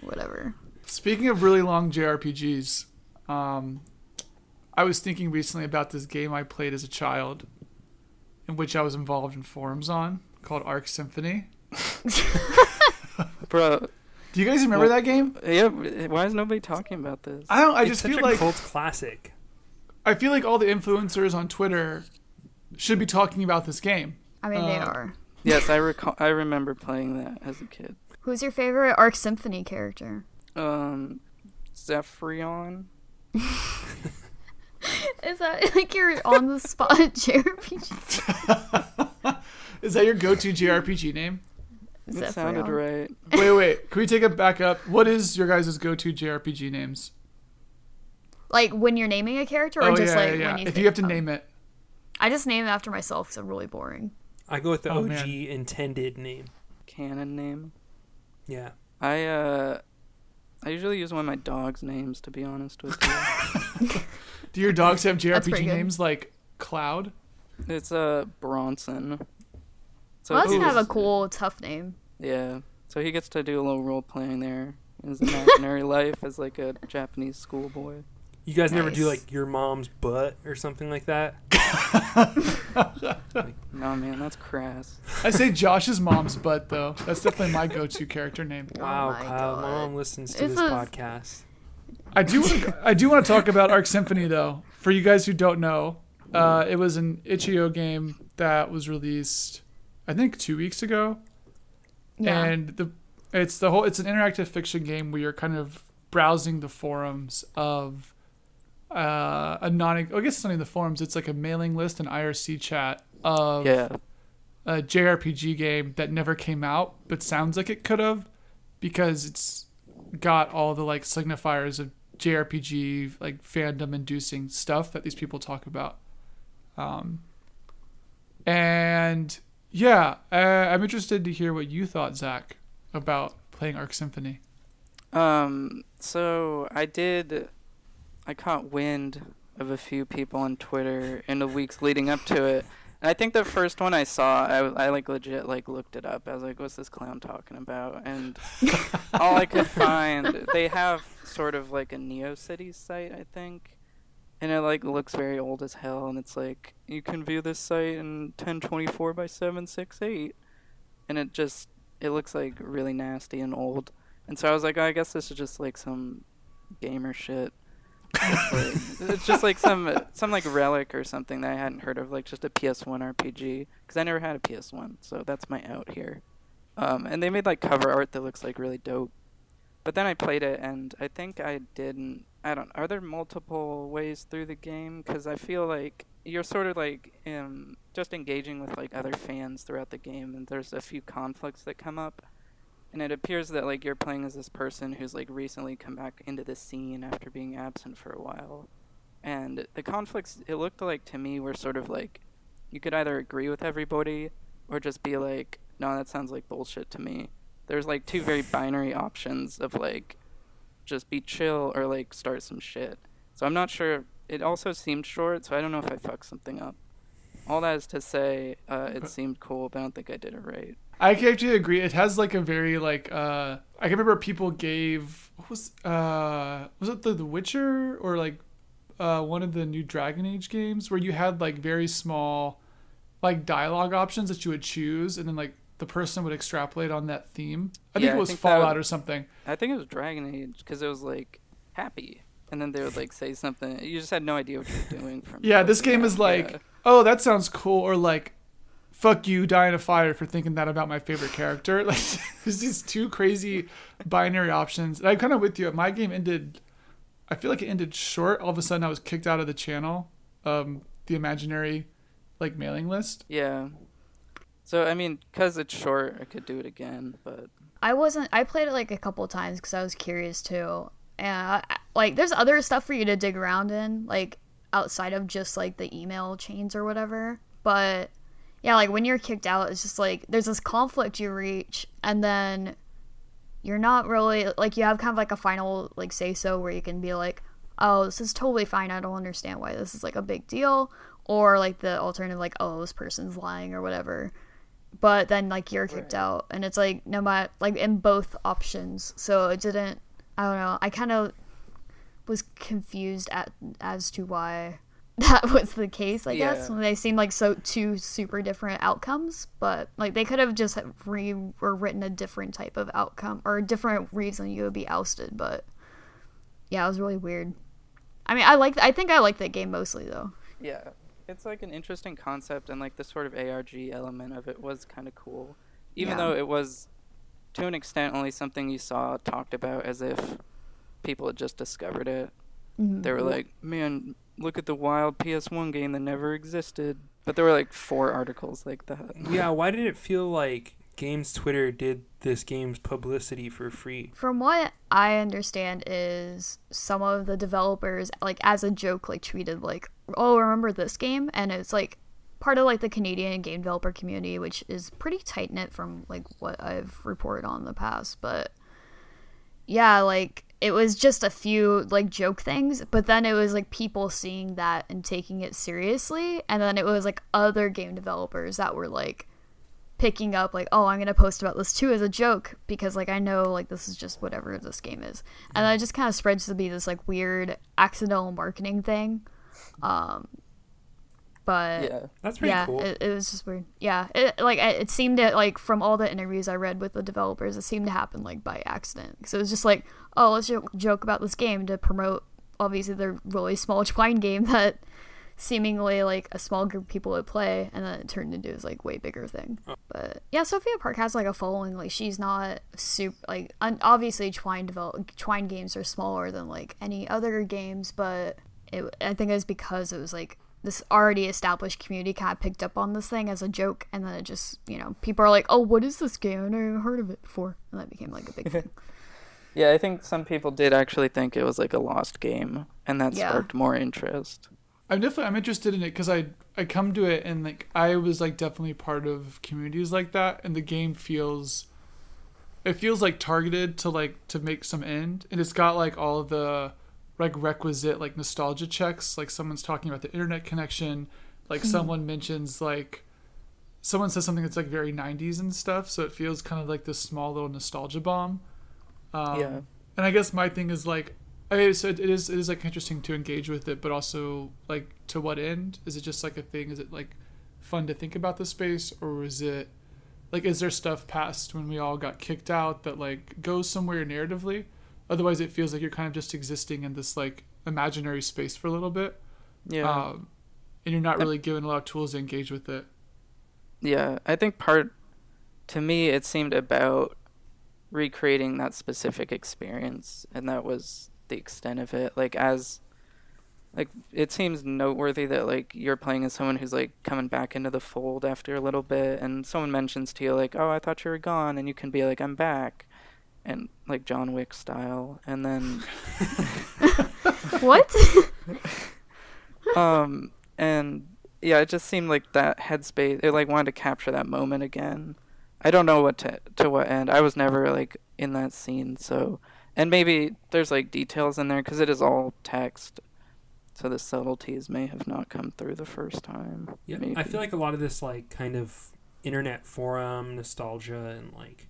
Whatever. Speaking of really long JRPGs, um, I was thinking recently about this game I played as a child, in which I was involved in forums on, called Arc Symphony. bro, Do you guys remember Well- that game? yeah, why is nobody talking about this? I don't. I just feel like it's just such feel a like cult classic. I feel like all the influencers on Twitter should be talking about this game. I mean, they Uh, are. yes, I recall. I remember playing that as a kid. Who's your favorite Arc Symphony character? Um, Zephyrion. Is that like your on the spot JRPG? Is that your go-to JRPG name? It sounded right. Wait, wait. Can we take it back up? What is your guys' go-to JRPG names? Like when you're naming a character, or oh just yeah, like yeah, yeah. when you if you have to of- name it. I just name it after myself because I'm really boring. I go with the Oh, OG man. intended name. Canon name. Yeah. I uh, I usually use one of my dog's names to be honest with you. Do your dogs have JRPG names like Cloud. It's uh Bronson. So well, that's it's kind of a cool, tough name. Yeah. So he gets to do a little role playing there in his imaginary life as like a Japanese schoolboy. You guys never do like your mom's butt or something like that? No man, that's crass. I say Josh's mom's butt though. That's definitely my go-to character name. Wow, Oh my Kyle, God. mom listens to This this is- podcast. I do want to, I do want to talk about Arc Symphony though. For you guys who don't know, uh, it was an itch.io game that was released, I think, two weeks ago. Yeah. and the it's the whole it's an interactive fiction game where you're kind of browsing the forums of uh, a non I guess it's not in the forums it's like a mailing list an IRC chat of Yeah. a JRPG game that never came out but sounds like it could have because it's got all the like signifiers of JRPG like fandom inducing stuff that these people talk about um and yeah uh, I'm interested to hear what you thought Zach about playing Arc Symphony Um, so I did, I caught wind of a few people on Twitter in the weeks leading up to it. And I think the first one I saw, I, I like legit like looked it up. I was like, what's this clown talking about? And all I could find, they have sort of like a NeoCities site, I think. And it like looks very old as hell. And it's like, you can view this site in 1024 by 768. And it just, it looks like really nasty and old. And so I was like, oh, I guess this is just like some gamer shit. It's, just like some some like relic or something that I hadn't heard of, like just a PS1 RPG. Because I never had a PS1, so that's my out here. Um, and they made like cover art that looks like really dope. But then I played it, and I think I didn't. I don't. Are there multiple ways through the game? Because I feel like you're sort of like um, just engaging with like other fans throughout the game, and there's a few conflicts that come up and it appears that like you're playing as this person who's like recently come back into the scene after being absent for a while. And the conflicts it looked like to me were sort of like you could either agree with everybody or just be like no that sounds like bullshit to me. There's like two very binary options of like just be chill or like start some shit. So i'm not sure it also seemed short so i don't know if i fucked something up. All that is to say uh, it seemed cool but i don't think i did it right I can actually agree. It has like a very like uh I can remember people gave what was uh was it the The Witcher or like uh one of the new Dragon Age games where you had like very small like dialogue options that you would choose and then like the person would extrapolate on that theme. I think it was think Fallout would- or something. I think it was Dragon Age because it was like happy, and then they would like say something. You just had no idea what you were doing. From Yeah, this game is like, Yeah. oh, that sounds cool, or like, fuck you, die in a fire for thinking that about my favorite character. Like, there's these two crazy binary options. And I'm kind of with you. My game ended, I feel like it ended short. All of a sudden, I was kicked out of the channel, um, the imaginary, like mailing list. yeah. So I mean, because it's short, I could do it again, but I wasn't. I played it like a couple times because I was curious too. And I, like, there's other stuff for you to dig around in, like outside of just like the email chains or whatever. But yeah, like when you're kicked out, it's just like there's this conflict you reach, and then you're not really like you have kind of like a final like say so where you can be like, oh, this is totally fine. I don't understand why this is like a big deal, or like the alternative like, oh, this person's lying or whatever. But then like you're kicked out and it's like no matter like in both options. So it didn't i don't know. I kind of was confused at as to why that was the case i guess Yeah. when they seemed like so two super different outcomes but like they could have just re or written a different type of outcome or a different reason you would be ousted but yeah it was really weird i mean i like i think i like that game mostly though yeah, it's like an interesting concept, and like the sort of ARG element of it was kind of cool, even Yeah. though it was to an extent only something you saw talked about as if people had just discovered it. Mhm. They were like, "Man, look at the wild PS1 game that never existed." But there were like four articles like that. Yeah, why did it feel like Games Twitter did this game's publicity for free? From what I understand is some of the developers like as a joke like tweeted like, "Oh, remember this game?" and it's like part of like the Canadian game developer community which is pretty tight knit from like what I've reported on in the past, but yeah, like it was just a few like joke things, but then it was like people seeing that and taking it seriously, and then it was like other game developers that were like picking up like oh i'm gonna post about this too as a joke because like i know like this is just whatever this game is. And then it just kind of spreads to be this like weird accidental marketing thing um but Yeah. That's pretty yeah cool. it, it was just weird. Yeah it like it it seemed to like from all the interviews i read with the developers it seemed to happen like by accident. So it was just like oh let's jo- joke about this game to promote obviously the really small twine game that seemingly like a small group of people would play and then it turned into this like way bigger thing. Oh. But yeah sophia park has like a following. Like she's not super like un- obviously twine develop twine games are smaller than like any other games but it i think it was because it was like this already established community kind of picked up on this thing as a joke and then it just you know people are like oh what is this game i never heard of it before and that became like a big thing Yeah, I think some people did actually think it was like a lost game, and that Yeah. sparked more interest. I'm definitely I'm interested in it because I I come to it and like I was like definitely part of communities like that, and the game feels it feels like targeted to like to make some end, and it's got like all of the like requisite like nostalgia checks. Like someone's talking about the internet connection, like someone mentions like someone says something that's like very 90s and stuff, so it feels kind of like this small little nostalgia bomb. Um, Yeah. and I guess my thing is like, okay, so it is it is like interesting to engage with it, but also like to what end? Is it just like a thing? Is it like fun to think about the space, or is it like is there stuff past when we all got kicked out that like goes somewhere narratively? Otherwise, it feels like you're kind of just existing in this like imaginary space for a little bit, Yeah. um, and you're not really given a lot of tools to engage with it. Yeah, I think part to me it seemed about recreating that specific experience and that was the extent of it. Like as like it seems noteworthy that like you're playing as someone who's like coming back into the fold after a little bit and someone mentions to you like, "Oh, I thought you were gone." And you can be like, "I'm back." And like John Wick style. And then what? Um and yeah it just seemed like that headspace it like wanted to capture that moment again. I don't know what to to what end. I was never like in that scene so and maybe there's like details in there because it is all text so the subtleties may have not come through the first time Yeah, I feel like a lot of this like kind of internet forum nostalgia and like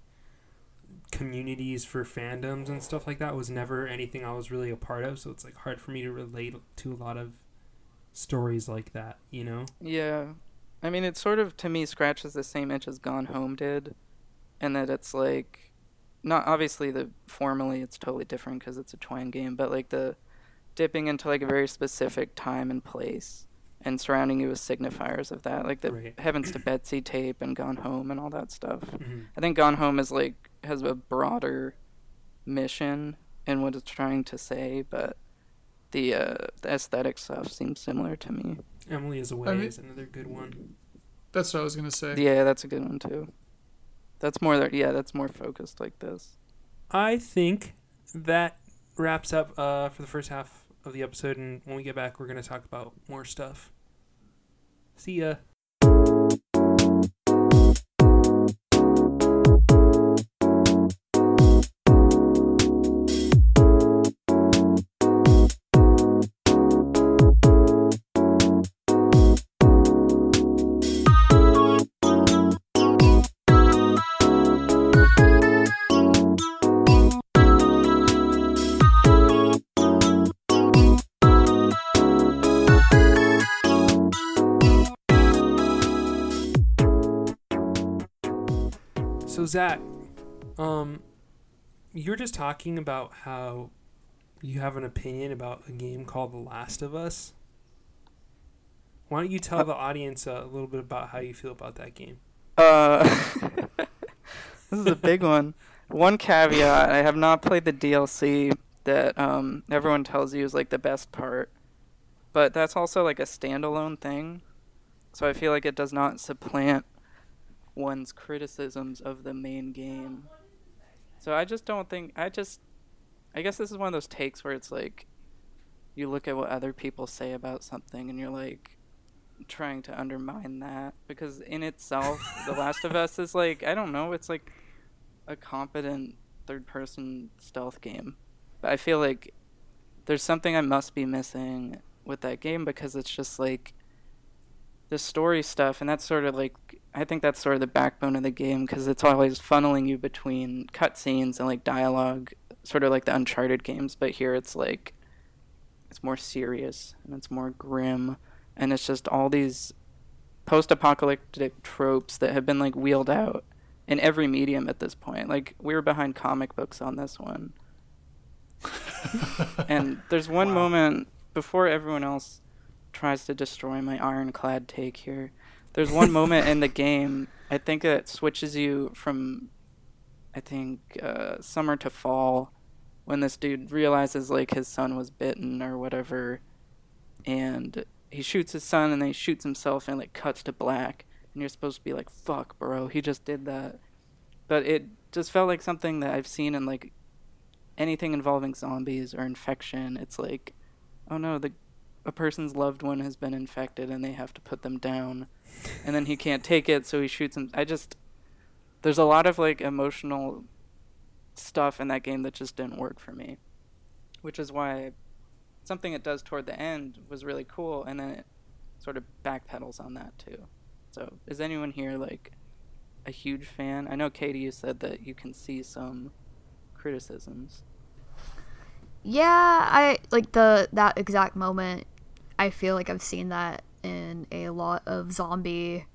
communities for fandoms and stuff like that was never anything I was really a part of, so it's like hard for me to relate to a lot of stories like that, you know? Yeah. I mean, it sort of, to me, scratches the same itch as Gone Home did. And that it's like, not obviously the formally it's totally different because it's a twine game, but like the dipping into like a very specific time and place and surrounding you with signifiers of that, like the Right. Heavens to Betsy tape and Gone Home and all that stuff. Mhm. I think Gone Home is like, has a broader mission in what it's trying to say, but the, uh, the aesthetic stuff seems similar to me. Emily is away I mean- is another good one. That's what I was gonna say. Yeah, that's a good one too. That's more that yeah, that's more focused like this. I think that wraps up uh, for the first half of the episode, and when we get back, we're going to talk about more stuff. See ya. Zach, um, you're just talking about how you have an opinion about a game called The Last of Us. Why don't you tell the audience uh, a little bit about how you feel about that game? Uh This is a big one. One caveat, I have not played the DLC that um everyone tells you is like the best part. But that's also like a standalone thing. So I feel like it does not supplant one's criticisms of the main game. So I just don't think I just I guess this is one of those takes where it's like you look at what other people say about something and you're like trying to undermine that because in itself The Last of Us is like I don't know, it's like a competent third person stealth game. But I feel like there's something I must be missing with that game because it's just like the story stuff, and that's sort of like I think that's sort of the backbone of the game because it's always funneling you between cutscenes and like dialogue, sort of like the Uncharted games. But here it's like it's more serious and it's more grim, and it's just all these post-apocalyptic tropes that have been like wheeled out in every medium at this point. Like we were behind comic books on this one. and there's one Wow. moment before everyone else tries to destroy my ironclad take here. There's one moment in the game I think it switches you from I think uh, summer to fall when this dude realizes like his son was bitten or whatever and he shoots his son and then he shoots himself and it cuts to black and you're supposed to be like fuck bro he just did that. But it just felt like something that i've seen in like anything involving zombies or infection it's like oh no the a person's loved one has been infected and they have to put them down and then he can't take it so he shoots him. I just there's a lot of like emotional stuff in that game that just didn't work for me which is why something it does toward the end was really cool and then it sort of backpedals on that too. So is anyone here like a huge fan? I know Caty you said that you can see some criticisms. Yeah, I like the that exact moment. I feel like I've seen that in a lot of zombie,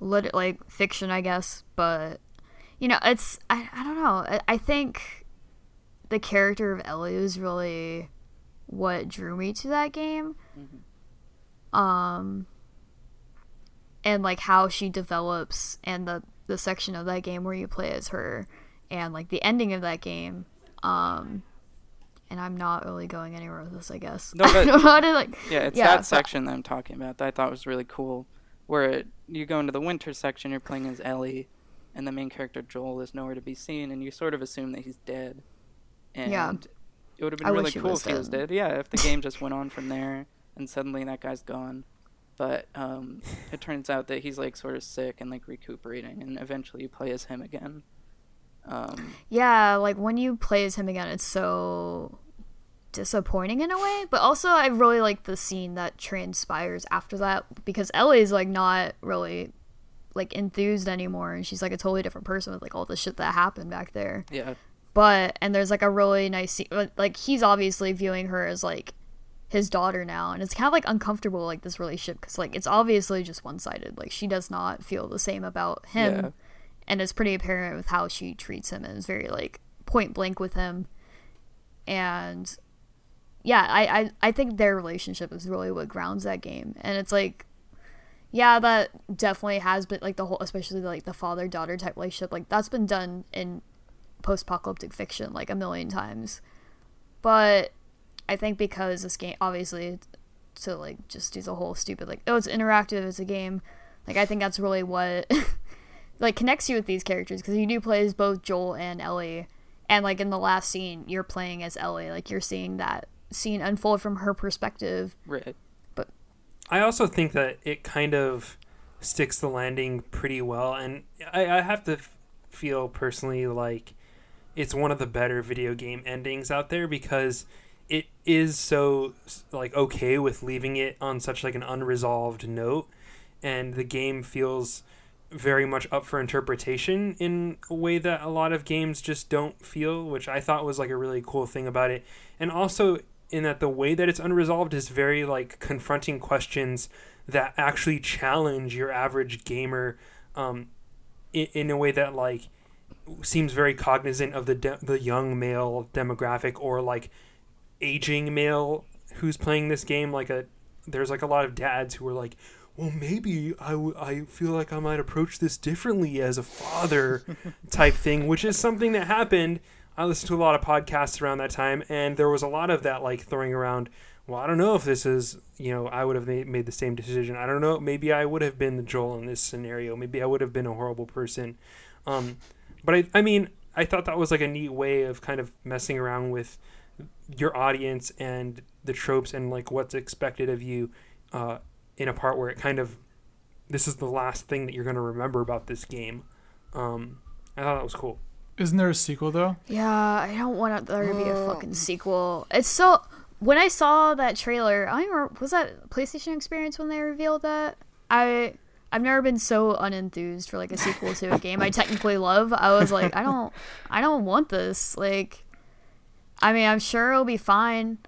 lit like fiction, I guess. But you know, it's I, I don't know. I, I think the character of Ellie was really what drew me to that game. Um, and like how she develops, and the the section of that game where you play as her, and like the ending of that game. Um, and I'm not really going anywhere with this, I guess. No, but- don't know how to like. yeah it's Yeah, that section that i'm talking about that i thought was really cool where it, you go into the winter section you're playing as ellie and the main character joel is nowhere to be seen and you sort of assume that he's dead and Yeah. it would have been I really cool if he was dead. dead yeah if the game just went on from there and suddenly that guy's gone but um, it turns out that he's like sort of sick and like recuperating and eventually you play as him again um, Yeah, like when you play as him again, it's so disappointing in a way. But also, I really like the scene that transpires after that because Ellie's like not really like enthused anymore, and she's like a totally different person with like all the shit that happened back there. yeah But and there's like a really nice scene, like he's obviously viewing her as like his daughter now, and it's kind of like uncomfortable like this relationship because like it's obviously just one sided. Like she does not feel the same about him Yeah. And it's pretty apparent with how she treats him and is very like point blank with him. And yeah I, I i think their relationship is really what grounds that game. And it's like yeah that definitely has been like the whole especially like the father daughter type relationship like that's been done in post-apocalyptic fiction like a million times. But i think because this game obviously to like just do the whole stupid like oh it's interactive it's a game like i think that's really what like connects you with these characters because you do play as both Joel and Ellie, and like in the last scene, you're playing as Ellie. Like you're seeing that scene unfold from her perspective. right But I also think that it kind of sticks the landing pretty well, and I, I have to f- feel personally like it's one of the better video game endings out there because it is so like okay with leaving it on such like an unresolved note, and the game feels very much up for interpretation in a way that a lot of games just don't feel, which I thought was like a really cool thing about it. And also in that the way that it's unresolved is very like confronting questions that actually challenge your average gamer um, in, in a way that like seems very cognizant of the de- the young male demographic or like aging male who's playing this game like a there's like a lot of dads who are like well maybe I, w- I feel like i might approach this differently as a father type thing which is something that happened. I listened to a lot of podcasts around that time and there was a lot of that like throwing around well i don't know if this is you know i would have made, made the same decision. I don't know maybe i would have been the joel in this scenario. Maybe i would have been a horrible person. Um, but I, I mean i thought that was like a neat way of kind of messing around with your audience and the tropes and like what's expected of you uh, in a part where it kind of this is the last thing that you're going to remember about this game um, i thought that was cool Isn't there a sequel though? Yeah, I don't want there to be a fucking sequel. It's so. When I saw that trailer, I don't remember. Was that PlayStation Experience when they revealed that? I. I've never been so unenthused for like a sequel to a game I technically love. I was like, I don't, I don't want this. Like, I mean, I'm sure it'll be fine,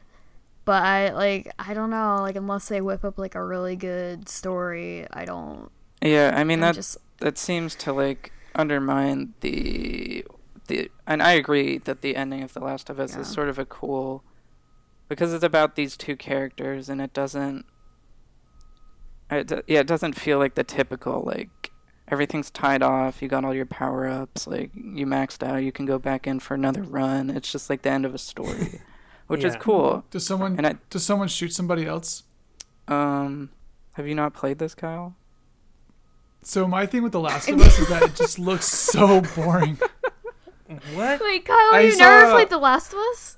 but I like, I don't know. Like, unless they whip up like a really good story, I don't. Yeah, I mean I that just that seems to like undermine the the and I agree that the ending of The Last of Us Yeah. is sort of a cool because it's about these two characters and it doesn't it, yeah, it doesn't feel like the typical like everything's tied off, you got all your power ups, like you maxed out, you can go back in for another run. It's just like the end of a story. Which is cool. Does someone And I does someone shoot somebody else? um have you not played this, Kyle? So my thing with The Last of Us is that it just looks so boring. What? wait, Kyle, I you never saw- played The Last of Us?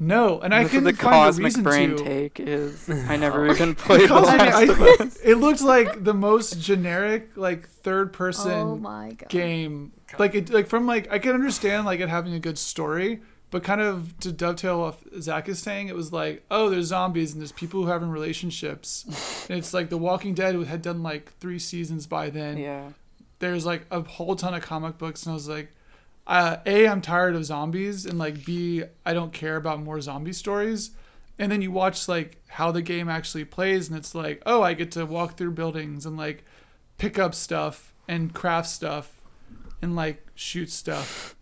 No, and I This is couldn't the find a reason brain to. take is I never even played The Because I Last mean, of I- Us. it looked like the most generic, like third person Oh my god. game. Like it, like from like I can understand like it having a good story, but kind of to dovetail off Zach is saying, it was like, oh, there's zombies and there's people who are having relationships, and it's like The Walking Dead had done like three seasons by then. Yeah. There's like a whole ton of comic books, and I was like, uh, a, I'm tired of zombies, and like B, I don't care about more zombie stories. And then you watch like how the game actually plays, and it's like, oh, I get to walk through buildings and like pick up stuff and craft stuff and like shoot stuff.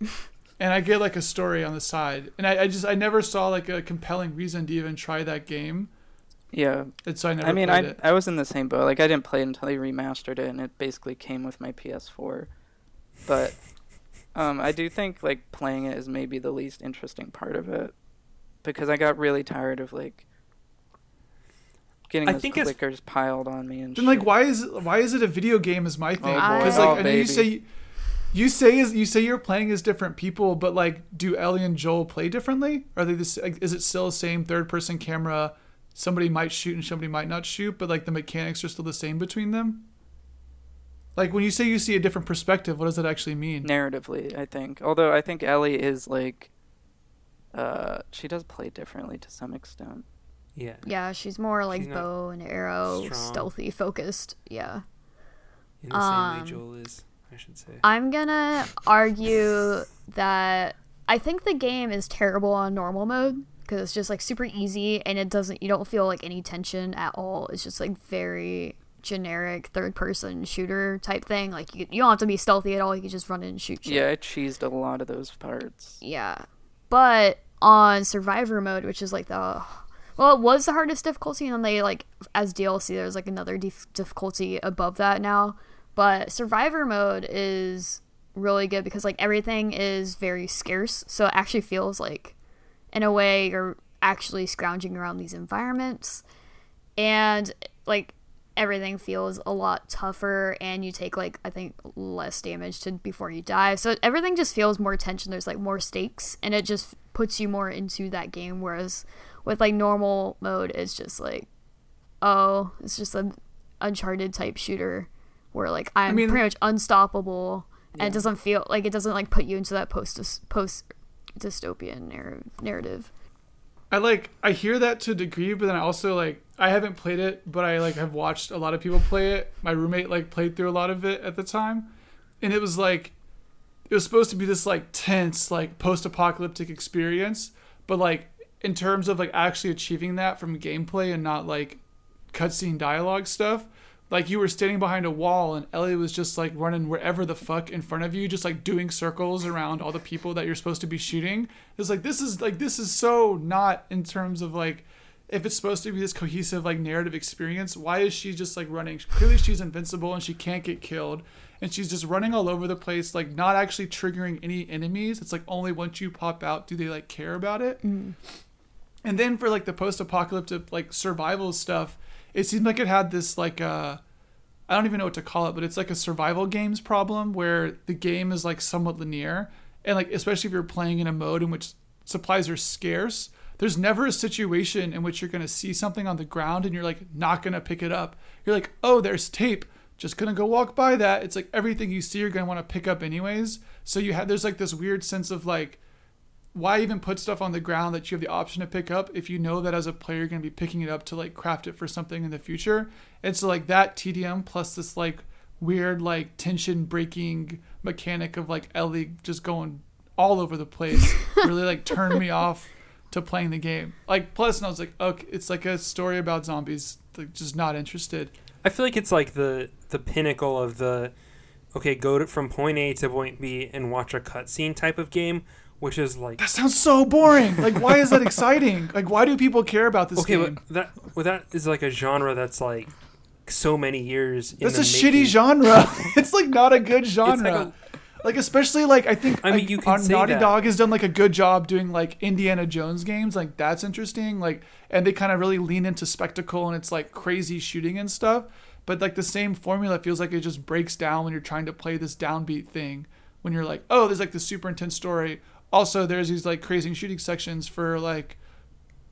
and I get like a story on the side. And I, I just I never saw like a compelling reason to even try that game. Yeah. And so I never I mean, I it. I was in the same boat. Like I didn't play it until they remastered it, and it basically came with my PS4. But um, I do think like playing it is maybe the least interesting part of it, because I got really tired of like getting I those think clickers piled on me and Then like why is why is it a video game is my thing? Oh. Because Oh, like I know you say you say is you say you're playing as different people, but like do Ellie and Joel play differently? Are they this like, is it still the same third person camera? Somebody might shoot and somebody might not shoot, but like the mechanics are still the same between them? Like when you say you see a different perspective, what does that actually mean? narratively, I think. Although I think Ellie is like, uh, she does play differently to some extent. Yeah. Yeah, she's more like She's bow and arrow, strong. stealthy focused. Yeah. In the same Um, way Joel is, I should say. I'm gonna argue that I think the game is terrible on normal mode because it's just like super easy and it doesn't you don't feel like any tension at all. It's just like very generic third person shooter type thing. Like you, you don't have to be stealthy at all. You can just run in and shoot shit. Yeah, I cheesed a lot of those parts. Yeah. But on survivor mode, which is like the well, it was the hardest difficulty, and then they like as DLC, there's like another dif- difficulty above that now. But survivor mode is really good because like everything is very scarce, so it actually feels like, in a way, you're actually scrounging around these environments, and like everything feels a lot tougher and you take like i think less damage to before you die. So everything just feels more tension. There's like more stakes and it just puts you more into that game. Whereas with like normal mode it's just like oh it's just an uncharted type shooter where like i'm mean- pretty much unstoppable and it doesn't feel like it doesn't like put you into that post post dystopian narr- narrative I like I hear that to a degree, but then I also like I haven't played it, but I like have watched a lot of people play it. My roommate like played through a lot of it at the time, and it was like it was supposed to be this like tense like post-apocalyptic experience, but like in terms of like actually achieving that from gameplay and not like cutscene dialogue stuff. Like you were standing behind a wall and Ellie was just like running wherever the fuck in front of you, just like doing circles around all the people that you're supposed to be shooting. It's like this is like this is so not in terms of like if it's supposed to be this cohesive like narrative experience, why is she just like running? Clearly she's invincible and she can't get killed. And she's just running all over the place, like not actually triggering any enemies. It's like only once you pop out do they like care about it. Mm. And then for like the post-apocalyptic like survival stuff, it seemed like it had this like uh I don't even know what to call it, but it's like a survival games problem where the game is like somewhat linear and like especially if you're playing in a mode in which supplies are scarce, there's never a situation in which you're going to see something on the ground and you're like not going to pick it up. You're like, "Oh, there's tape. just gonna go walk by that. It's like everything you see, you're gonna want to pick up anyways. So you have there's like this weird sense of like, why even put stuff on the ground that you have the option to pick up if you know that as a player you're gonna be picking it up to like craft it for something in the future. And so like that TDM plus this like weird like tension breaking mechanic of like Ellie just going all over the place really like turned me off to playing the game. Like plus, and I was like, okay, it's like a story about zombies. Like just not interested. I feel like it's like the the pinnacle of the okay, go to, from point A to point B and watch a cutscene type of game, which is like That sounds so boring. Like why is that exciting? Like why do people care about this okay, game? but that well, that is like a genre that's like so many years. In That's a making. shitty genre. it's like not a good genre. like Like, a, especially like I think I mean, like, you can say Naughty that. Dog has done like a good job doing like Indiana Jones games. Like that's interesting. Like and they kind of really lean into spectacle and it's like crazy shooting and stuff. But like the same formula feels like it just breaks down when you're trying to play this downbeat thing. When you're like, oh, there's like this super intense story. Also, there's these like crazy shooting sections for like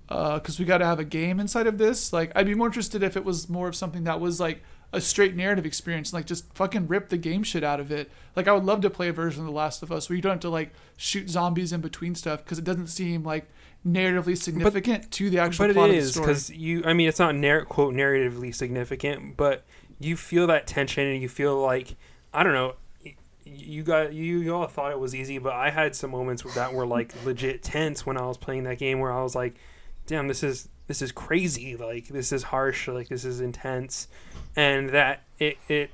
uh, because we got to have a game inside of this. Like, I'd be more interested if it was more of something that was like a straight narrative experience, like just fucking rip the game shit out of it. Like, I would love to play a version of The Last of Us where you don't have to like shoot zombies in between stuff because it doesn't seem like narratively significant to the actual but plot it of the is story. because you. I mean, it's not narr- quote narratively significant, but you feel that tension and you feel like I don't know. You got you, you all thought it was easy, but I had some moments that were like legit tense when I was playing that game, where I was like, "Damn, this is this is crazy! Like this is harsh! Like this is intense," and that it it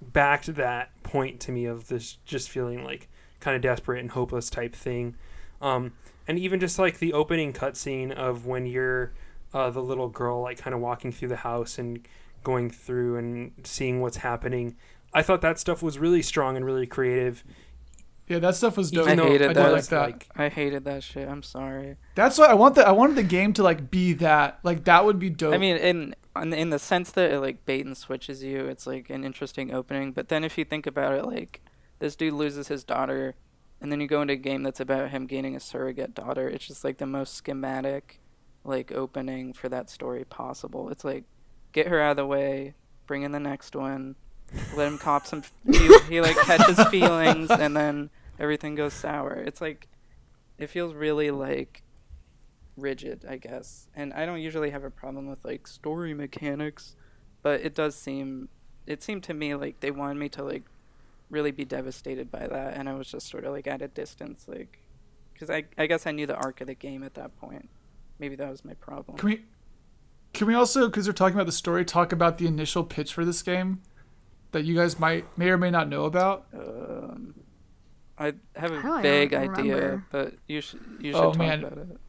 backed that point to me of this just feeling like kind of desperate and hopeless type thing. Um, and even just like the opening cutscene of when you're uh, the little girl, like kind of walking through the house and going through and seeing what's happening. I thought that stuff was really strong and really creative. yeah, that stuff was dope. I though hated I I that. like that. like, I hated that shit. I'm sorry. That's why I want the I wanted the game to like be that. Like that would be dope. I mean, in in in the sense that it like bait and switches you, it's like an interesting opening. But then if you think about it, like this dude loses his daughter, and then you go into a game that's about him gaining a surrogate daughter. It's just like the most schematic, like opening for that story possible. It's like get her out of the way, bring in the next one, let him cop some. He, he like catches feelings, and then everything goes sour. It's like it feels really like rigid, I guess. And I don't usually have a problem with like story mechanics, but it does seem it seemed to me like they wanted me to like really be devastated by that and I was just sort of like at a distance like cuz I I guess I knew the arc of the game at that point. Maybe that was my problem. Can we can we also because we're talking about the story talk about the initial pitch for this game that you guys might may or may not know about? Um I have I a don't vague idea, but you should you should Oh, talk man. about it.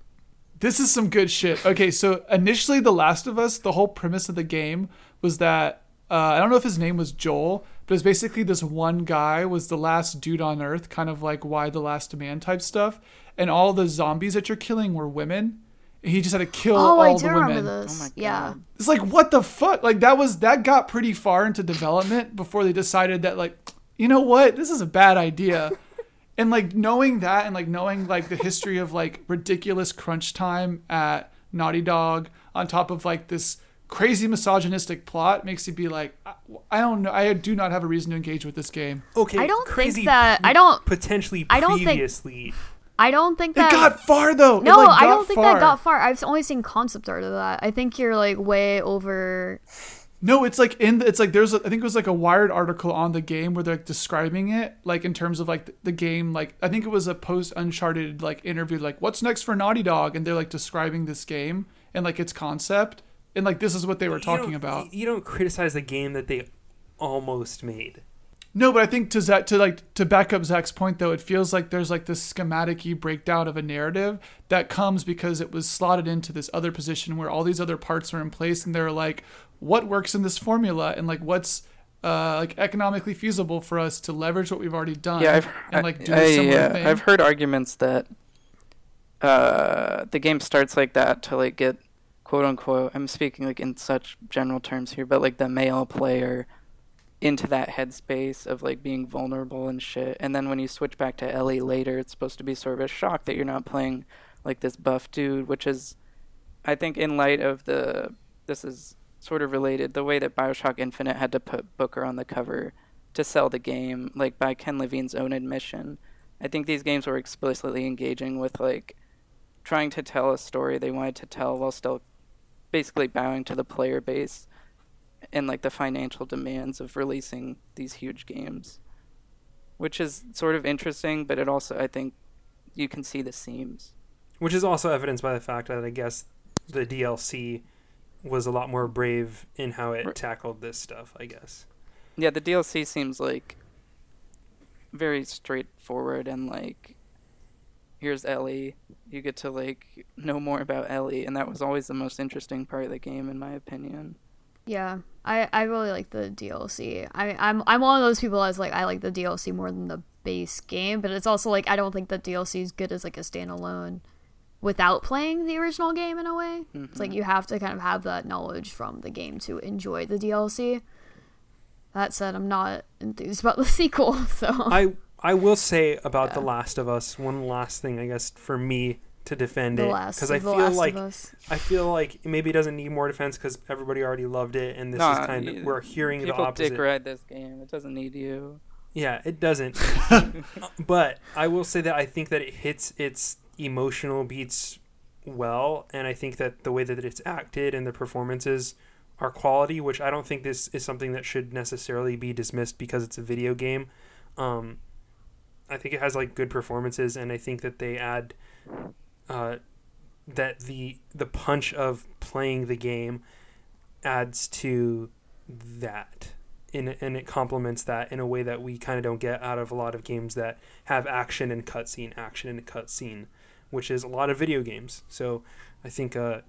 This is some good shit. Okay, so initially, The Last of Us, the whole premise of the game was that uh, I don't know if his name was Joel, but it's basically this one guy was the last dude on Earth, kind of like why the last man type stuff, and all the zombies that you're killing were women. And he just had to kill Oh, all I the do women. remember Oh this. my yeah. god. It's like what the fuck? Like that was that got pretty far into development before they decided that like, you know what, this is a bad idea. and like knowing that and like knowing like the history of like ridiculous crunch time at Naughty Dog on top of like this crazy misogynistic plot makes you be like, I, I don't know, I do not have a reason to engage with this game. okay, I don't crazy think that I don't potentially I don't think- previously. I don't think It that got far though. It, No, like, I don't think far. that got far. I've only seen concept art of that. I think you're like way over No, it's like in the, it's like there's a, I think it was like a Wired article on the game where they're like describing it like in terms of like the, the game like I think it was a post Uncharted like interview like what's next for Naughty Dog and they're like describing this game and like its concept and like this is what they were You talking don't- about. You don't criticize the game that they almost made. No, but I think to Zach, to like to back up Zach's point though, it feels like there's like this schematic breakdown of a narrative that comes because it was slotted into this other position where all these other parts are in place and they're like, what works in this formula and like what's uh, like economically feasible for us to leverage what we've already done Yeah, I've and like do I, similar yeah, thing. I've heard arguments that uh, the game starts like that to like get quote unquote. I'm speaking like in such general terms here, but like the male player into that headspace of like being vulnerable and shit. And then when you switch back to Ellie later, it's supposed to be sort of a shock that you're not playing like this buff dude, which is, I think, in light of the this is sort of related, the way that Bioshock Infinite had to put Booker on the cover to sell the game, like by Ken Levine's own admission. I think these games were explicitly engaging with like trying to tell a story they wanted to tell while still basically bowing to the player base and like the financial demands of releasing these huge games. Which is sort of interesting, but it also I think you can see the seams. Which is also evidenced by the fact that I guess the DLC was a lot more brave in how it tackled this stuff, I guess. Yeah, the DLC seems like very straightforward and like here's Ellie. You get to like know more about Ellie and that was always the most interesting part of the game in my opinion. Yeah, I, I really like the DLC. I I'm I'm one of those people that's like I like the DLC more than the base game, but it's also like I don't think the DLC is good as like a standalone without playing the original game in a way. It's like mm-hmm. you have to kind of have that knowledge from the game to enjoy the DLC. That said, I'm not enthused about the sequel, so I I will say about The Last of Us one last thing, I guess, for me to defend the it because I feel Last like. I feel like maybe it doesn't need more defense because everybody already loved it, and this Nah, is kind of we're hearing the opposite. People opposite. dick ride this game. It doesn't need you. Yeah, it doesn't. but I will say that I think that it hits its emotional beats well, and I think that the way that it's acted and the performances are quality, which I don't think this is something that should necessarily be dismissed because it's a video game. Um, I think it has like good performances, and I think that they add uh, that the the punch of playing the game adds to that in, and it complements that in a way that we kind of don't get out of a lot of games that have action and cutscene, action and cutscene, which is a lot of video games. So I think uh,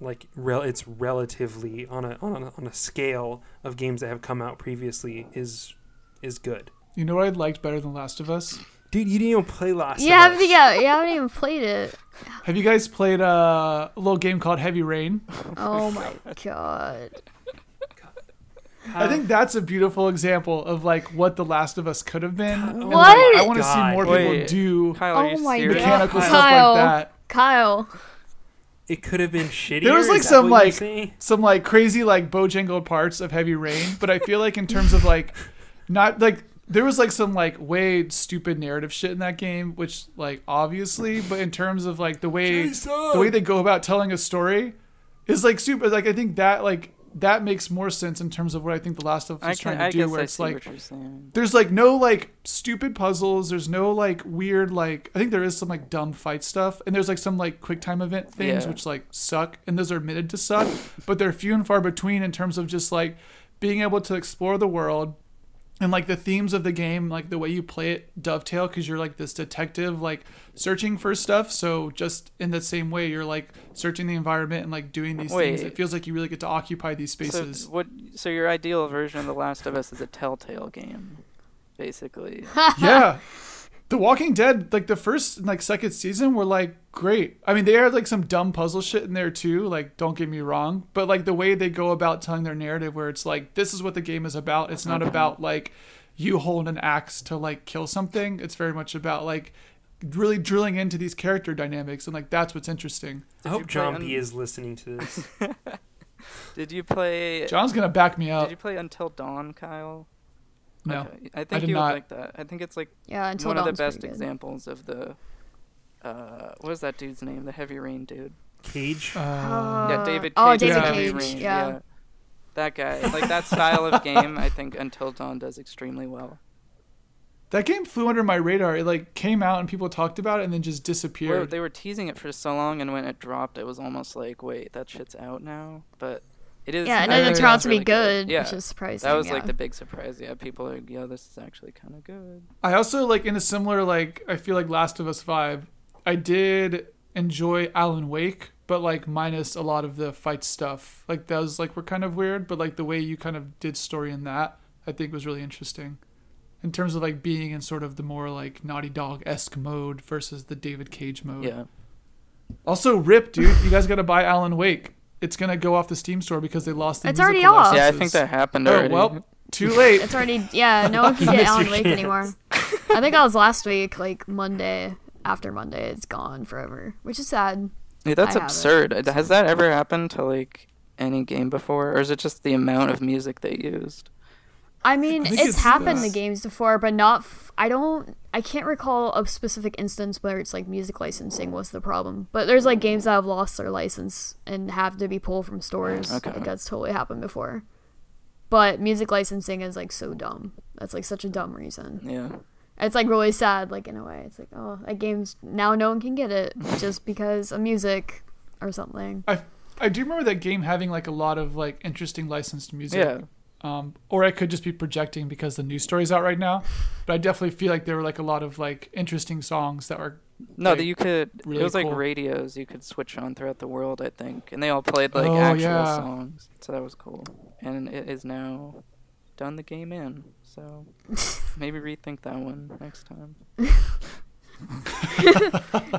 like rel- it's relatively on a, on a on a scale of games that have come out previously is is good. You know what I liked better than Last of Us? Dude, you didn't even play Last Yeah, of Us. yeah, you haven't even played it. Have you guys played uh, a little game called Heavy Rain? Oh my god. I think that's a beautiful example of like what The Last of Us could have been. And, like, What? I want to see more people Wait. do Kyle, are Oh my serious? God. mechanical stuff Kyle. like that. Kyle. it could have been shitty. There was like some like some like crazy like bojangled parts of Heavy Rain, but I feel like in terms of like not like there was like some like way stupid narrative shit in that game, which like obviously, but in terms of like the way the way they go about telling a story is like super. Like I think that like that makes more sense in terms of what I think The Last of Us is can trying to I do, guess where I it's see like what you're saying. there's like no like stupid puzzles. There's no like weird like I think there is some like dumb fight stuff, and there's like some like quick time event things Yeah. which like suck, and those are admitted to suck, but they're few and far between in terms of just like being able to explore the world and like the themes of the game, like the way you play it dovetail because you're like this detective like searching for stuff. So just in the same way, you're like searching the environment and like doing these things. It feels like you really get to occupy these So spaces. what? So your ideal version of The Last of Us is a Telltale game, basically. yeah. The Walking Dead, like the first and like second season were like great. I mean, they had like some dumb puzzle shit in there too, like don't get me wrong, but like the way they go about telling their narrative where it's like this is what the game is about. It's not about like you hold an axe to like kill something. It's very much about like really drilling into these character dynamics and like that's what's interesting. I Did you hope play John un- B is listening to this. Did you play? John's going to back me up. Did you play Until Dawn, Kyle? No. Okay. I think did you not. would like that. I think it's like Yeah, until one of the best examples of the. Uh, what is that dude's name? The Heavy Rain dude. Cage. Uh, yeah, David. oh, Cage David of Heavy Cage, Rain, yeah. That guy, like that style of game, I think Until Dawn does extremely well. that game flew under my radar. It like came out and people talked about it and then just Well, disappeared. they were teasing it for so long, and when it dropped, it was almost like, wait, that shit's out now. But it is. Yeah, and it turned out to be really good, Yeah, which is surprising. that was yeah. like the big surprise. Yeah, people are, yeah, this is actually kind of good. I also like in a similar like I feel like Last of Us vibe. I did enjoy Alan Wake, but like minus a lot of the fight stuff. Like those like were kind of weird, but like the way you kind of did story in that, I think was really interesting. In terms of like being in sort of the more like Naughty Dog esque mode versus the David Cage mode. Yeah. Also, rip, dude, you guys got to buy Alan Wake. It's gonna go off the Steam store because they lost the. It's already musical off. Yeah, I think that happened already. Oh well, too late. It's already yeah. No one can get Missed Alan Wake anymore. I think that was last week, like Monday. After Monday, it's gone forever, which is sad. Yeah, that's I have it, absurd. Has that ever happened to like any game before, or is it just the amount of music they used? I mean, I it's, it's happened in this. games before, but not. F- I don't. I can't recall a specific instance where it's like music licensing was the problem. But there's like games that have lost their license and have to be pulled from stores. Okay. Like that's totally happened before. But music licensing is like so dumb. That's like such a dumb reason. Yeah. It's like really sad, like in a way. It's like, oh, that game's now no one can get it just because of music or something. I I do remember that game having like a lot of like interesting licensed music. Yeah. Um, or I could just be projecting because the news story's out right now. But I definitely feel like there were like a lot of like interesting songs that were. No, Like, that you could. really it was like radios you could switch on throughout the world, I think, and they all played like Oh, actual yeah. songs. So that was cool, and it is now done the game in. So maybe rethink that one next time.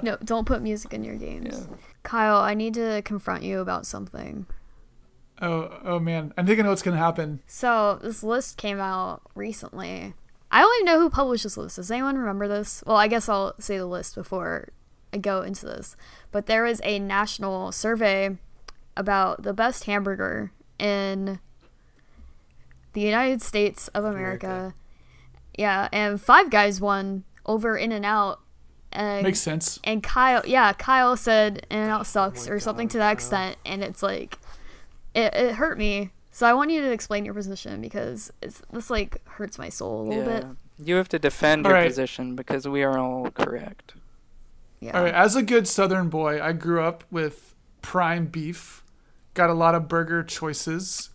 no, don't put music in your games. Yeah. Kyle, I need to confront you about something. Oh oh man, I think I know what's gonna happen. So this list came out recently. I don't even know who published this list. Does anyone remember this? Well, I guess I'll say the list before I go into this. But there was a national survey about the best hamburger in the United States of America. America. Yeah, and Five Guys won over In and Out. And Makes sense. and Kyle, yeah, Kyle said In and Out sucks oh my or something God, to that Kyle. extent, and it's like, it, it hurt me. So I want you to explain your position because it's this like hurts my soul a little bit. You have to defend All your right. position because we are all correct. Yeah. All right, as a good Southern boy, I grew up with prime beef. Got a lot of burger choices.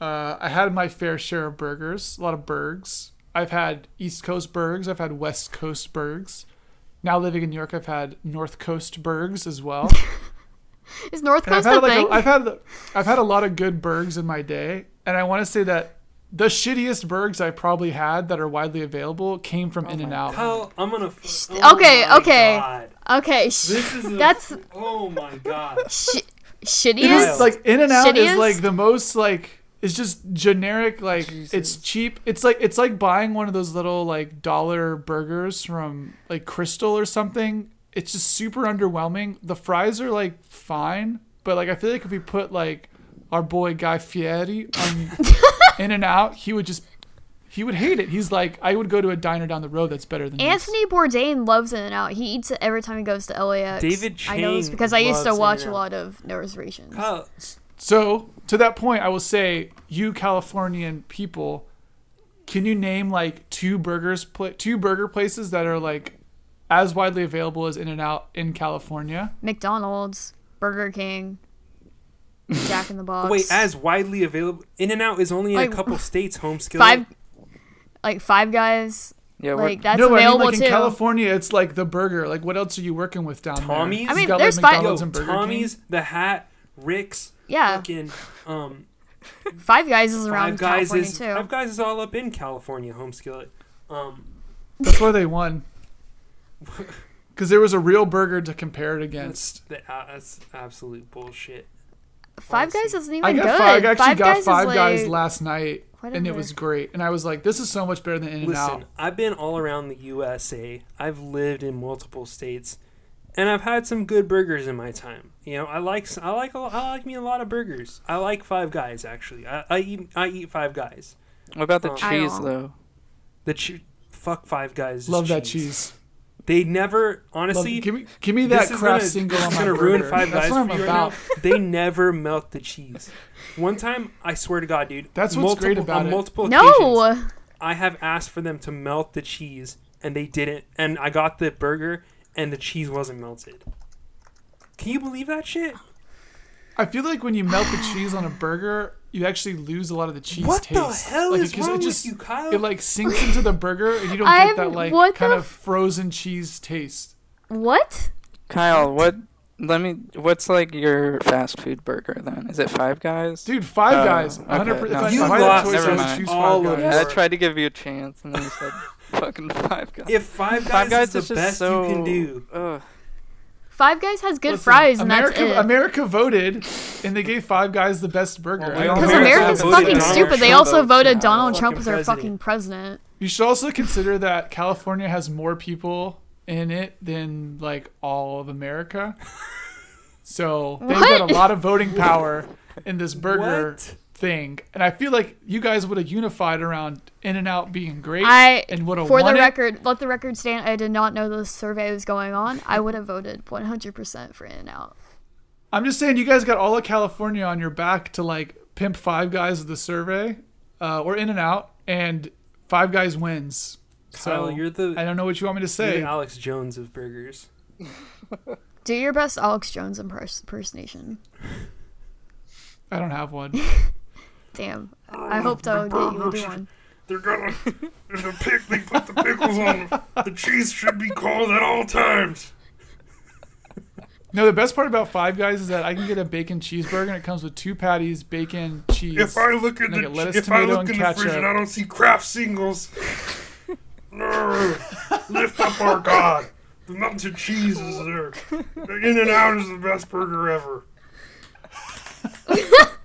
Uh, I had my fair share of burgers, a lot of burgs. I've had East Coast burgs. I've had West Coast burgs. Now living in New York, I've had North Coast burgs as well. Is North And I've had a like thing? a, I've had I've had a lot of good burgs in my day, and I want to say that the shittiest burgs I probably had that are widely available came from oh In and Out. Kyle, I'm gonna. F- oh okay, my okay. God. okay, sh- This is a, that's Oh my god. sh- shittiest. is like In and Out is like the most like it's just generic like it's cheap. It's like it's like buying one of those little like dollar burgers from like Krystal or something. It's just super underwhelming. The fries are like fine, but like I feel like if we put like our boy Guy Fieri on In and Out, he would just he would hate it. He's like, I would go to a diner down the road that's better than this. Anthony Bourdain loves In and Out. He eats it every time he goes to LAX. David I know this because I used to watch a In-N-Out. lot of No Reservations. Kyle, So to that point, I will say, you Californian people, can you name like two burgers, pla two burger places that are like as widely available as In and Out in California? McDonald's, Burger King, Jack in the Box. wait, as widely available, In and Out is only in Like, a couple states. Home skill. five, like Five Guys. Yeah, Like that's no, but I mean available like in. California, it's like the burger. Like what else are you working with down Tommy's? there? I mean, You got, there's like, fi- McDonald's Yo, and Burger Tommy's, King. the Hat, Rick's, yeah, fucking um, Five Guys is around Five Guys California is too. Five Guys is all up in California. Home skillet. Um, That's why they won. Because there was a real burger to compare it against. that's, the, uh, that's absolute bullshit. Five Guys isn't even I got good. five, I actually five got Guys Five Guys like, last night, and it was great. And I was like, this is so much better than In and Listen, Out. I've been all around the USA. I've lived in multiple states, and I've had some good burgers in my time. You know, I like s- I like a, I like me a lot of burgers. I like Five Guys actually. I, I eat I eat Five Guys. what about the I cheese though? The che- fuck Five Guys. Love that cheese. They never Love, honestly. give me, give me this that is single this on my gonna ruin burger. Five That's Guys what I'm for you about. right now. They never melt the cheese. One time, I swear to God, dude. That's what's multiple, great about on it. multiple occasions, no. I have asked for them to melt the cheese, and they didn't. And I got the burger, and the cheese wasn't melted. Can you believe that shit? I feel like when you melt the cheese on a burger, you actually lose a lot of the cheese what taste. the hell like, is it, 'cause wrong it just, with you, Kyle? It like sinks into the burger, and you don't I'm- get that like what kind the of frozen cheese taste. What? Kyle, what? Let me. What's like your fast food burger then? Is it Five Guys? Dude, Five Oh, Guys, okay. 100. percent No, You I lost. a choice, I Never mind. choose All Five of Guys. I tried to give you a chance, and then you said fucking Five Guys. if Five Guys, Five Guys is the is just best so. you can do, Ugh. Five Guys has good Listen, fries, and America, that's it. America voted, and they gave Five Guys the best burger. Well, I we don't all Because know. America America's voted fucking Donald stupid. They also voted for Donald Trump as their fucking president. You should also consider that California has more people in it than like all of America. So they've got a lot of voting power. in this burger What? Thing, and I feel like you guys would have unified around In and Out being great, I, and would have for the won it. record, let the record stand. I did not know the survey was going on. I would have voted 100% for In and Out. I'm just saying, you guys got all of California on your back to like pimp Five Guys of the survey, uh, or In and Out, and Five Guys wins. Kyle, So you're the, I don't know what you want me to you're say. the Alex Jones of burgers. Do your best Alex Jones impers- impersonation. I don't have one. Damn. I hope I would get you to do one. They're gonna. There's a pick. They put the pickles on. The cheese should be cold at all times. No, the best part about Five Guys is that I can get a bacon cheeseburger and it comes with two patties, bacon, cheese. If I look at And I the get lettuce, if I tomato, look and in the fridge ketchup. and I don't see Kraft singles, no, lift up our God. The melted cheese is there. The In and Out is the best burger ever.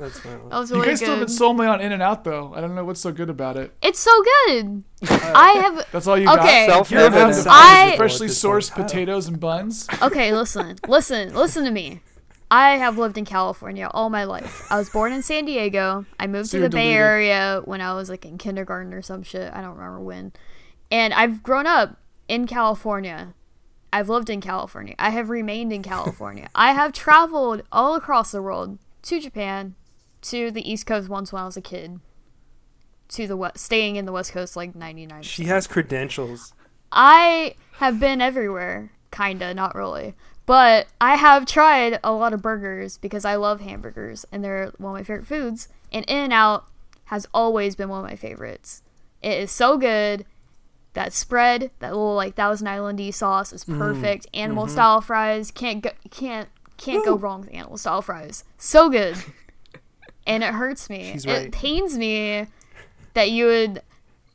That's my That was you really guys still good. haven't sold me on In and Out though. I don't know what's so good about it. it's so good. I have. That's all you Okay. got. Self You don't have evident. I- freshly sourced potatoes and buns. Okay, listen, listen, listen to me. I have lived in California all my life. I was born in San Diego. I moved So to you're the Bay. Area when I was like in kindergarten or some shit. I don't remember when. And I've grown up in California. I've lived in California. I have remained in California. I have traveled all across the world to Japan, to the East Coast once when I was a kid, to the west, staying in the West Coast like 99. She has credentials. I have been everywhere, kinda, not really. But I have tried a lot of burgers because I love hamburgers and they're one of my favorite foods. And In and Out has always been one of my favorites. It is so good. That spread, that little like Thousand Island sauce is mm-hmm. perfect. Animal mm-hmm. style fries can't go, can't can't go wrong with animal style fries. So good, and it hurts me. She's it pains me that you would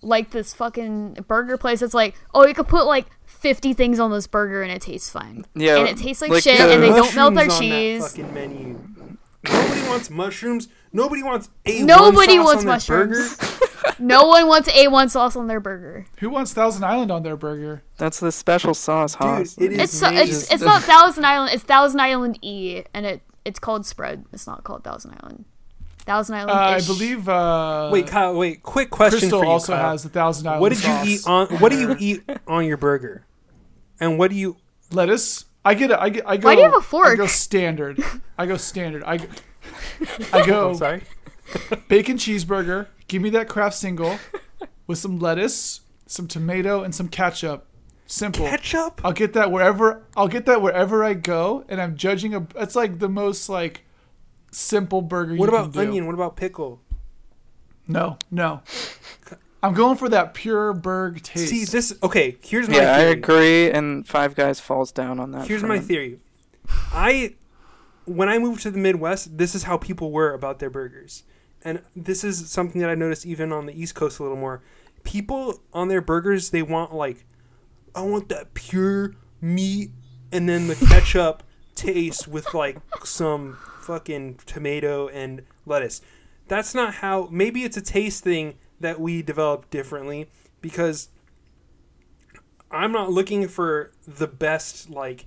like this fucking burger place that's like, oh, you could put like 50 things on this burger and it tastes fine. Yeah, And it tastes like, like shit the and they don't melt their on cheese. fucking menu. Nobody wants mushrooms. Nobody wants a Nobody sauce wants on mushrooms. No one wants A1 sauce on their burger. Who wants Thousand Island on their burger? That's the special sauce, Dude, it is It's so, it's it's not Thousand Island, it's Thousand Island E and it it's called spread. It's not called Thousand Island. Thousand Island Uh, I believe. Uh, Wait, Kyle. Wait. Quick question Crystal for you, also Kyle. has the Thousand Island What did sauce. you eat on? What do you eat on your burger? And what do you? Lettuce. I get it. I get. I go. Why do you have a I fork? I go standard. I go standard. I. go- I go I'm sorry. bacon cheeseburger. Give me that Kraft single with some lettuce, some tomato, and some ketchup. Simple. Ketchup. I'll get that wherever I'll get that wherever I go, and I'm judging a. It's like the most like simple burger. What you about can do. onion? What about pickle? No, no. I'm going for that pure burg taste. See this. Okay, here's my yeah, I theory. agree, and Five Guys falls down on that. Here's my theory. I when I moved to the Midwest, this is how people were about their burgers. And this is something that I noticed even on the East Coast a little more. People on their burgers, they want like I want that pure meat and then the ketchup taste with like some fucking tomato and lettuce. That's not how maybe it's a taste thing that we develop differently because I'm not looking for the best, like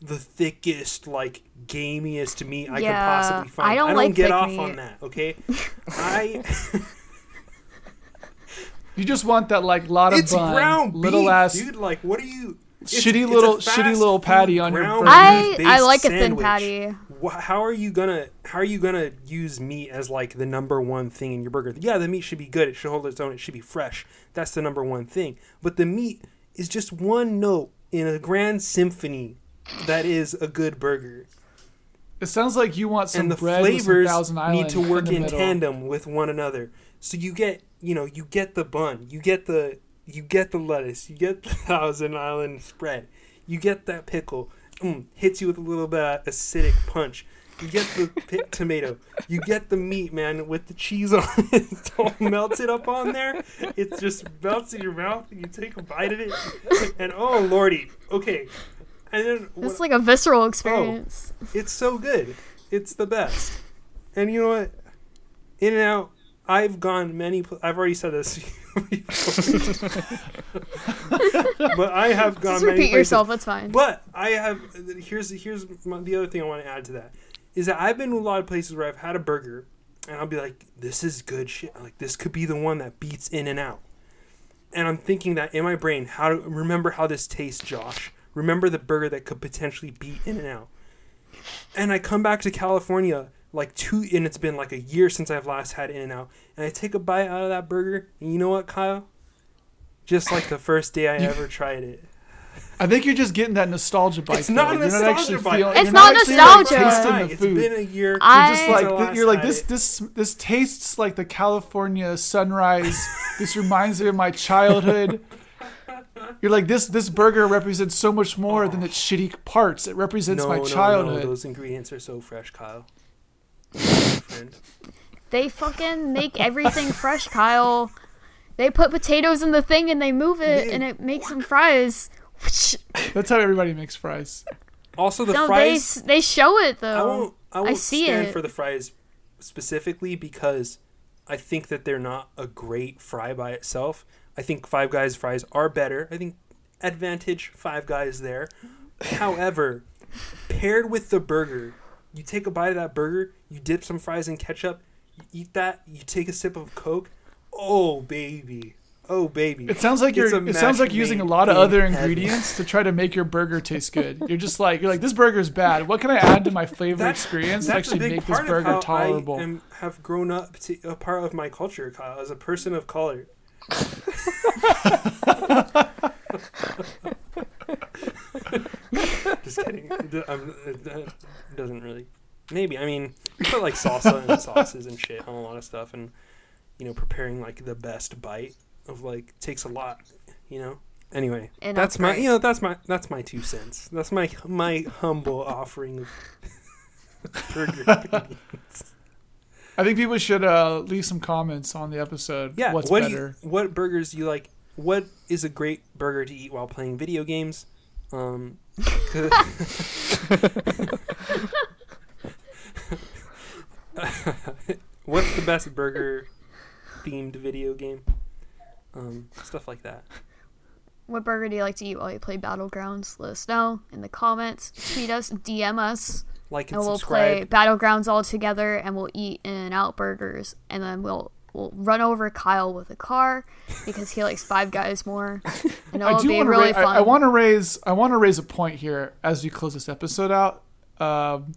the thickest, like gamiest meat I Yeah, can possibly find. I don't like get thick off meat. on that. Okay, I you just want that like lot of it's bun, ground little beef, ass dude. Like, what are you? it's- shitty it's little fast shitty little patty on your. I I like a thin patty. How are you gonna How are you gonna use meat as like the number one thing in your burger? Yeah, the meat should be good. It should hold its own. It should be fresh. That's the number one thing. But the meat is just one note in a grand symphony that is a good burger. It sounds like you want some and the bread with some flavors Thousand Island need to work in, in, tandem with one another. So you get, you know, you get the bun, you get the, you get the lettuce, you get the Thousand Island spread, you get that pickle, mm, hits you with a little bit of acidic punch. You get the tomato, you get the meat, man, with the cheese on it. It's all melted up on there. It just melts in your mouth, and you take a bite of it, and oh lordy, okay. And then It's like a visceral experience. it's so good. It's the best. And you know what? In and out. I've gone many. Pl- I've already said this. but I have gone Just many repeat yourself. That's fine. But I have. Here's here's my, the other thing I want to add to that. is that I've been to a lot of places where I've had a burger and I'll be like, this is good shit. Like this could be the one that beats In and Out. And I'm thinking that in my brain, how to remember how this tastes, Josh. Remember the burger that could potentially beat In and Out. And I come back to California like two and it's been like a year since I've last had In and Out. And I take a bite out of that burger, and you know what, Kyle? Just like the first day I ever tried it. I think you're just getting that nostalgia bite. It's not though. a You're nostalgia actually bite. feeling- It's you're not nostalgia. Like, tasting Right, the it's food. been a year. I- You're just like last you're like this this this tastes like the California sunrise. this reminds me of my childhood. You're like this this burger represents so much more than its oh. shitty parts. It represents no, my no, childhood. No, those ingredients are so fresh, Kyle. Friend. They fucking make everything fresh, Kyle. They put potatoes in the thing and they move it They- and it makes some fries. That's how everybody makes fries. Also, the no, fries. s- they show it though. I won't. I won't see stand it. for the fries specifically because I think that they're not a great fry by itself. I think Five Guys fries are better. I think advantage Five Guys there. However, paired with the burger, you take a bite of that burger, you dip some fries in ketchup, you eat that, you take a sip of Coke. Oh baby, oh baby. It sounds like It's you're. It sounds like using a lot of other heaven. ingredients to try to make your burger taste good. You're just like you're like this burger's bad. What can I add to my flavor That's- experience to That's actually make this burger of how tolerable? I am, have grown up to a part of my culture, Kyle, as a person of color. Just kidding. I'm- it- it doesn't really. Maybe. I mean, put like salsa and sauces and shit on a lot of stuff, and you know, preparing like the best bite of like takes a lot. You know. Anyway, And that's that's my you know that's my that's my two cents. That's my my humble offering of burger opinions. I think people should uh, leave some comments on the episode. Yeah, what's what better? You, what burgers do you like? What is a great burger to eat while playing video games? Um, what's the best burger themed video game? Um, stuff like that. What burger do you like to eat while you play Battlegrounds? Let us know in the comments. Tweet us, DM us, Like and, and we'll play. Battlegrounds all together, and we'll eat In and Out burgers, and then we'll we'll run over Kyle with a car because he likes Five Guys more, and it'll I do be want to. really ra- fun. I, I want to raise. I want to raise a point here as we close this episode out. Um,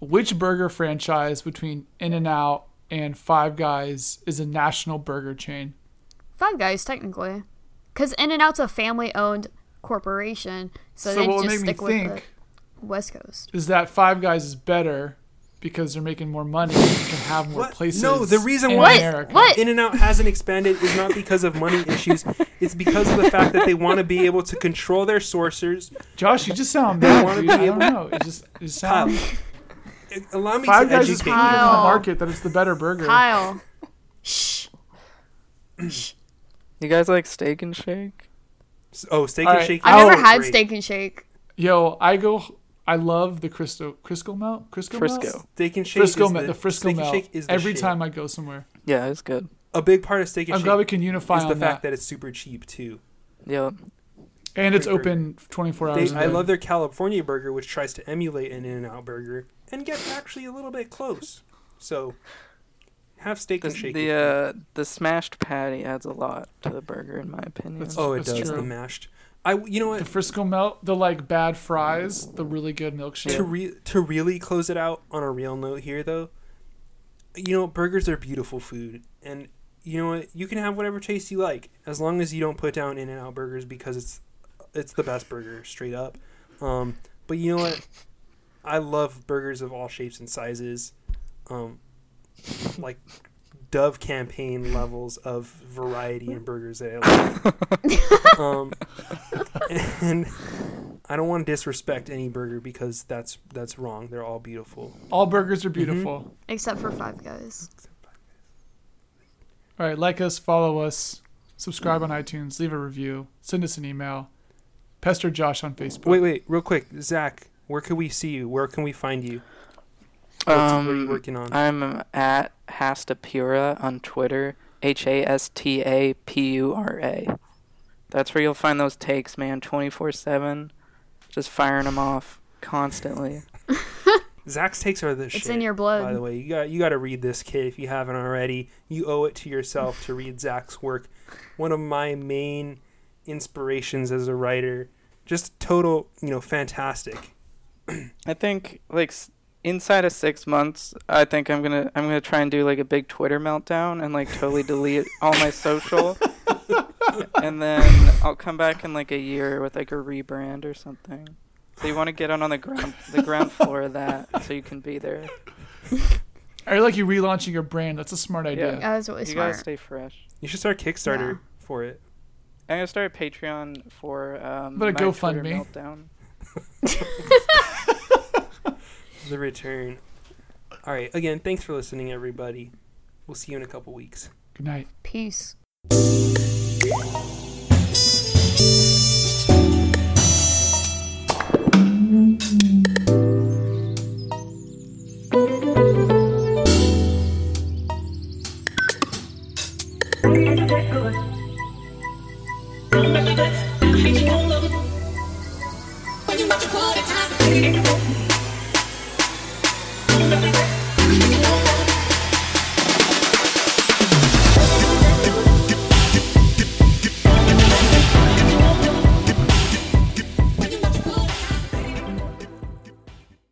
which burger franchise between In and Out and Five Guys is a national burger chain? Five Guys technically, because In and Out's a family-owned corporation, so, So they just stick with think the West Coast. is that Five Guys is better because they're making more money and can have more What? places. No, the reason in why- America. What? In and Out hasn't expanded is not because of money issues. It's because of the fact that they want to be able to control their sources. Josh, you just sound mad. wanna dude. be I don't know. It just it just Kyle, sounds. allow me Five to Guys is educate proving you. in the Kyle. market that it's the better burger. Kyle, shh. You guys like Steak and Shake? Oh, steak All and right. shake. I've is never had great. Steak and Shake. Yo, I go. I love the Crisco Crisco melt. Crisco Frisco. melt. Steak and shake. Frisco is melt. the, The Frisco melt. shake is the Every shit. time I go somewhere, Yeah, it's good. A big part of steak and I'm shake glad we can unify is the on fact that. that it's super cheap too. Yeah. And it's Pretty open 24 They, hours. a I day. I love their California burger, which tries to emulate an In-N-Out burger and get actually a little bit close. So, have steak The, and shake. the uh the smashed patty adds a lot to the burger in my opinion. That's- Oh, it does. true. The mashed. I. You know what the? Frisco melt, the like bad fries, the really good milkshake. To re- to really close it out on a real note here, though, you know, burgers are beautiful food, and you know what? You can have whatever taste you like, as long as you don't put down In and Out burgers because it's it's the best burger, straight up. Um, but you know what? I love burgers of all shapes and sizes, um, like Dove campaign levels of variety in burgers that I like. um, and I don't want to disrespect any burger because that's that's wrong. They're all beautiful. All burgers are Mm-hmm. beautiful. Except for Five Guys. All right, like us, follow us, subscribe on iTunes, leave a review, send us an email, pester Josh on Facebook. Wait, wait, real quick, Zach. Where can we see you? Where can we find you? What's, what are you Um, working on? I'm at Hastapura on Twitter. H A S T A P U R A. That's where you'll find those takes, man. Twenty four seven, just firing them off constantly. Zach's takes are the It's shit. in your blood. By the way, you got you got to read this kid if you haven't already. You owe it to yourself to read Zach's work. One of my main inspirations as a writer. Just total, you know, fantastic. I think like s- inside of six months, I think I'm gonna I'm gonna try and do like a big Twitter meltdown and like totally delete all my social, and then I'll come back in like a year with like a rebrand or something. So you want to get on on the ground the ground floor of that so you can be there. I like you relaunching your brand. That's a smart idea. Yeah. That was really you smart. gotta stay fresh. You should start Kickstarter Yeah. for it. I'm gonna start a Patreon for um, But a GoFundMe. meltdown. The return. All right. Again, thanks for listening, everybody. We'll see you in a couple weeks. Good night. Peace.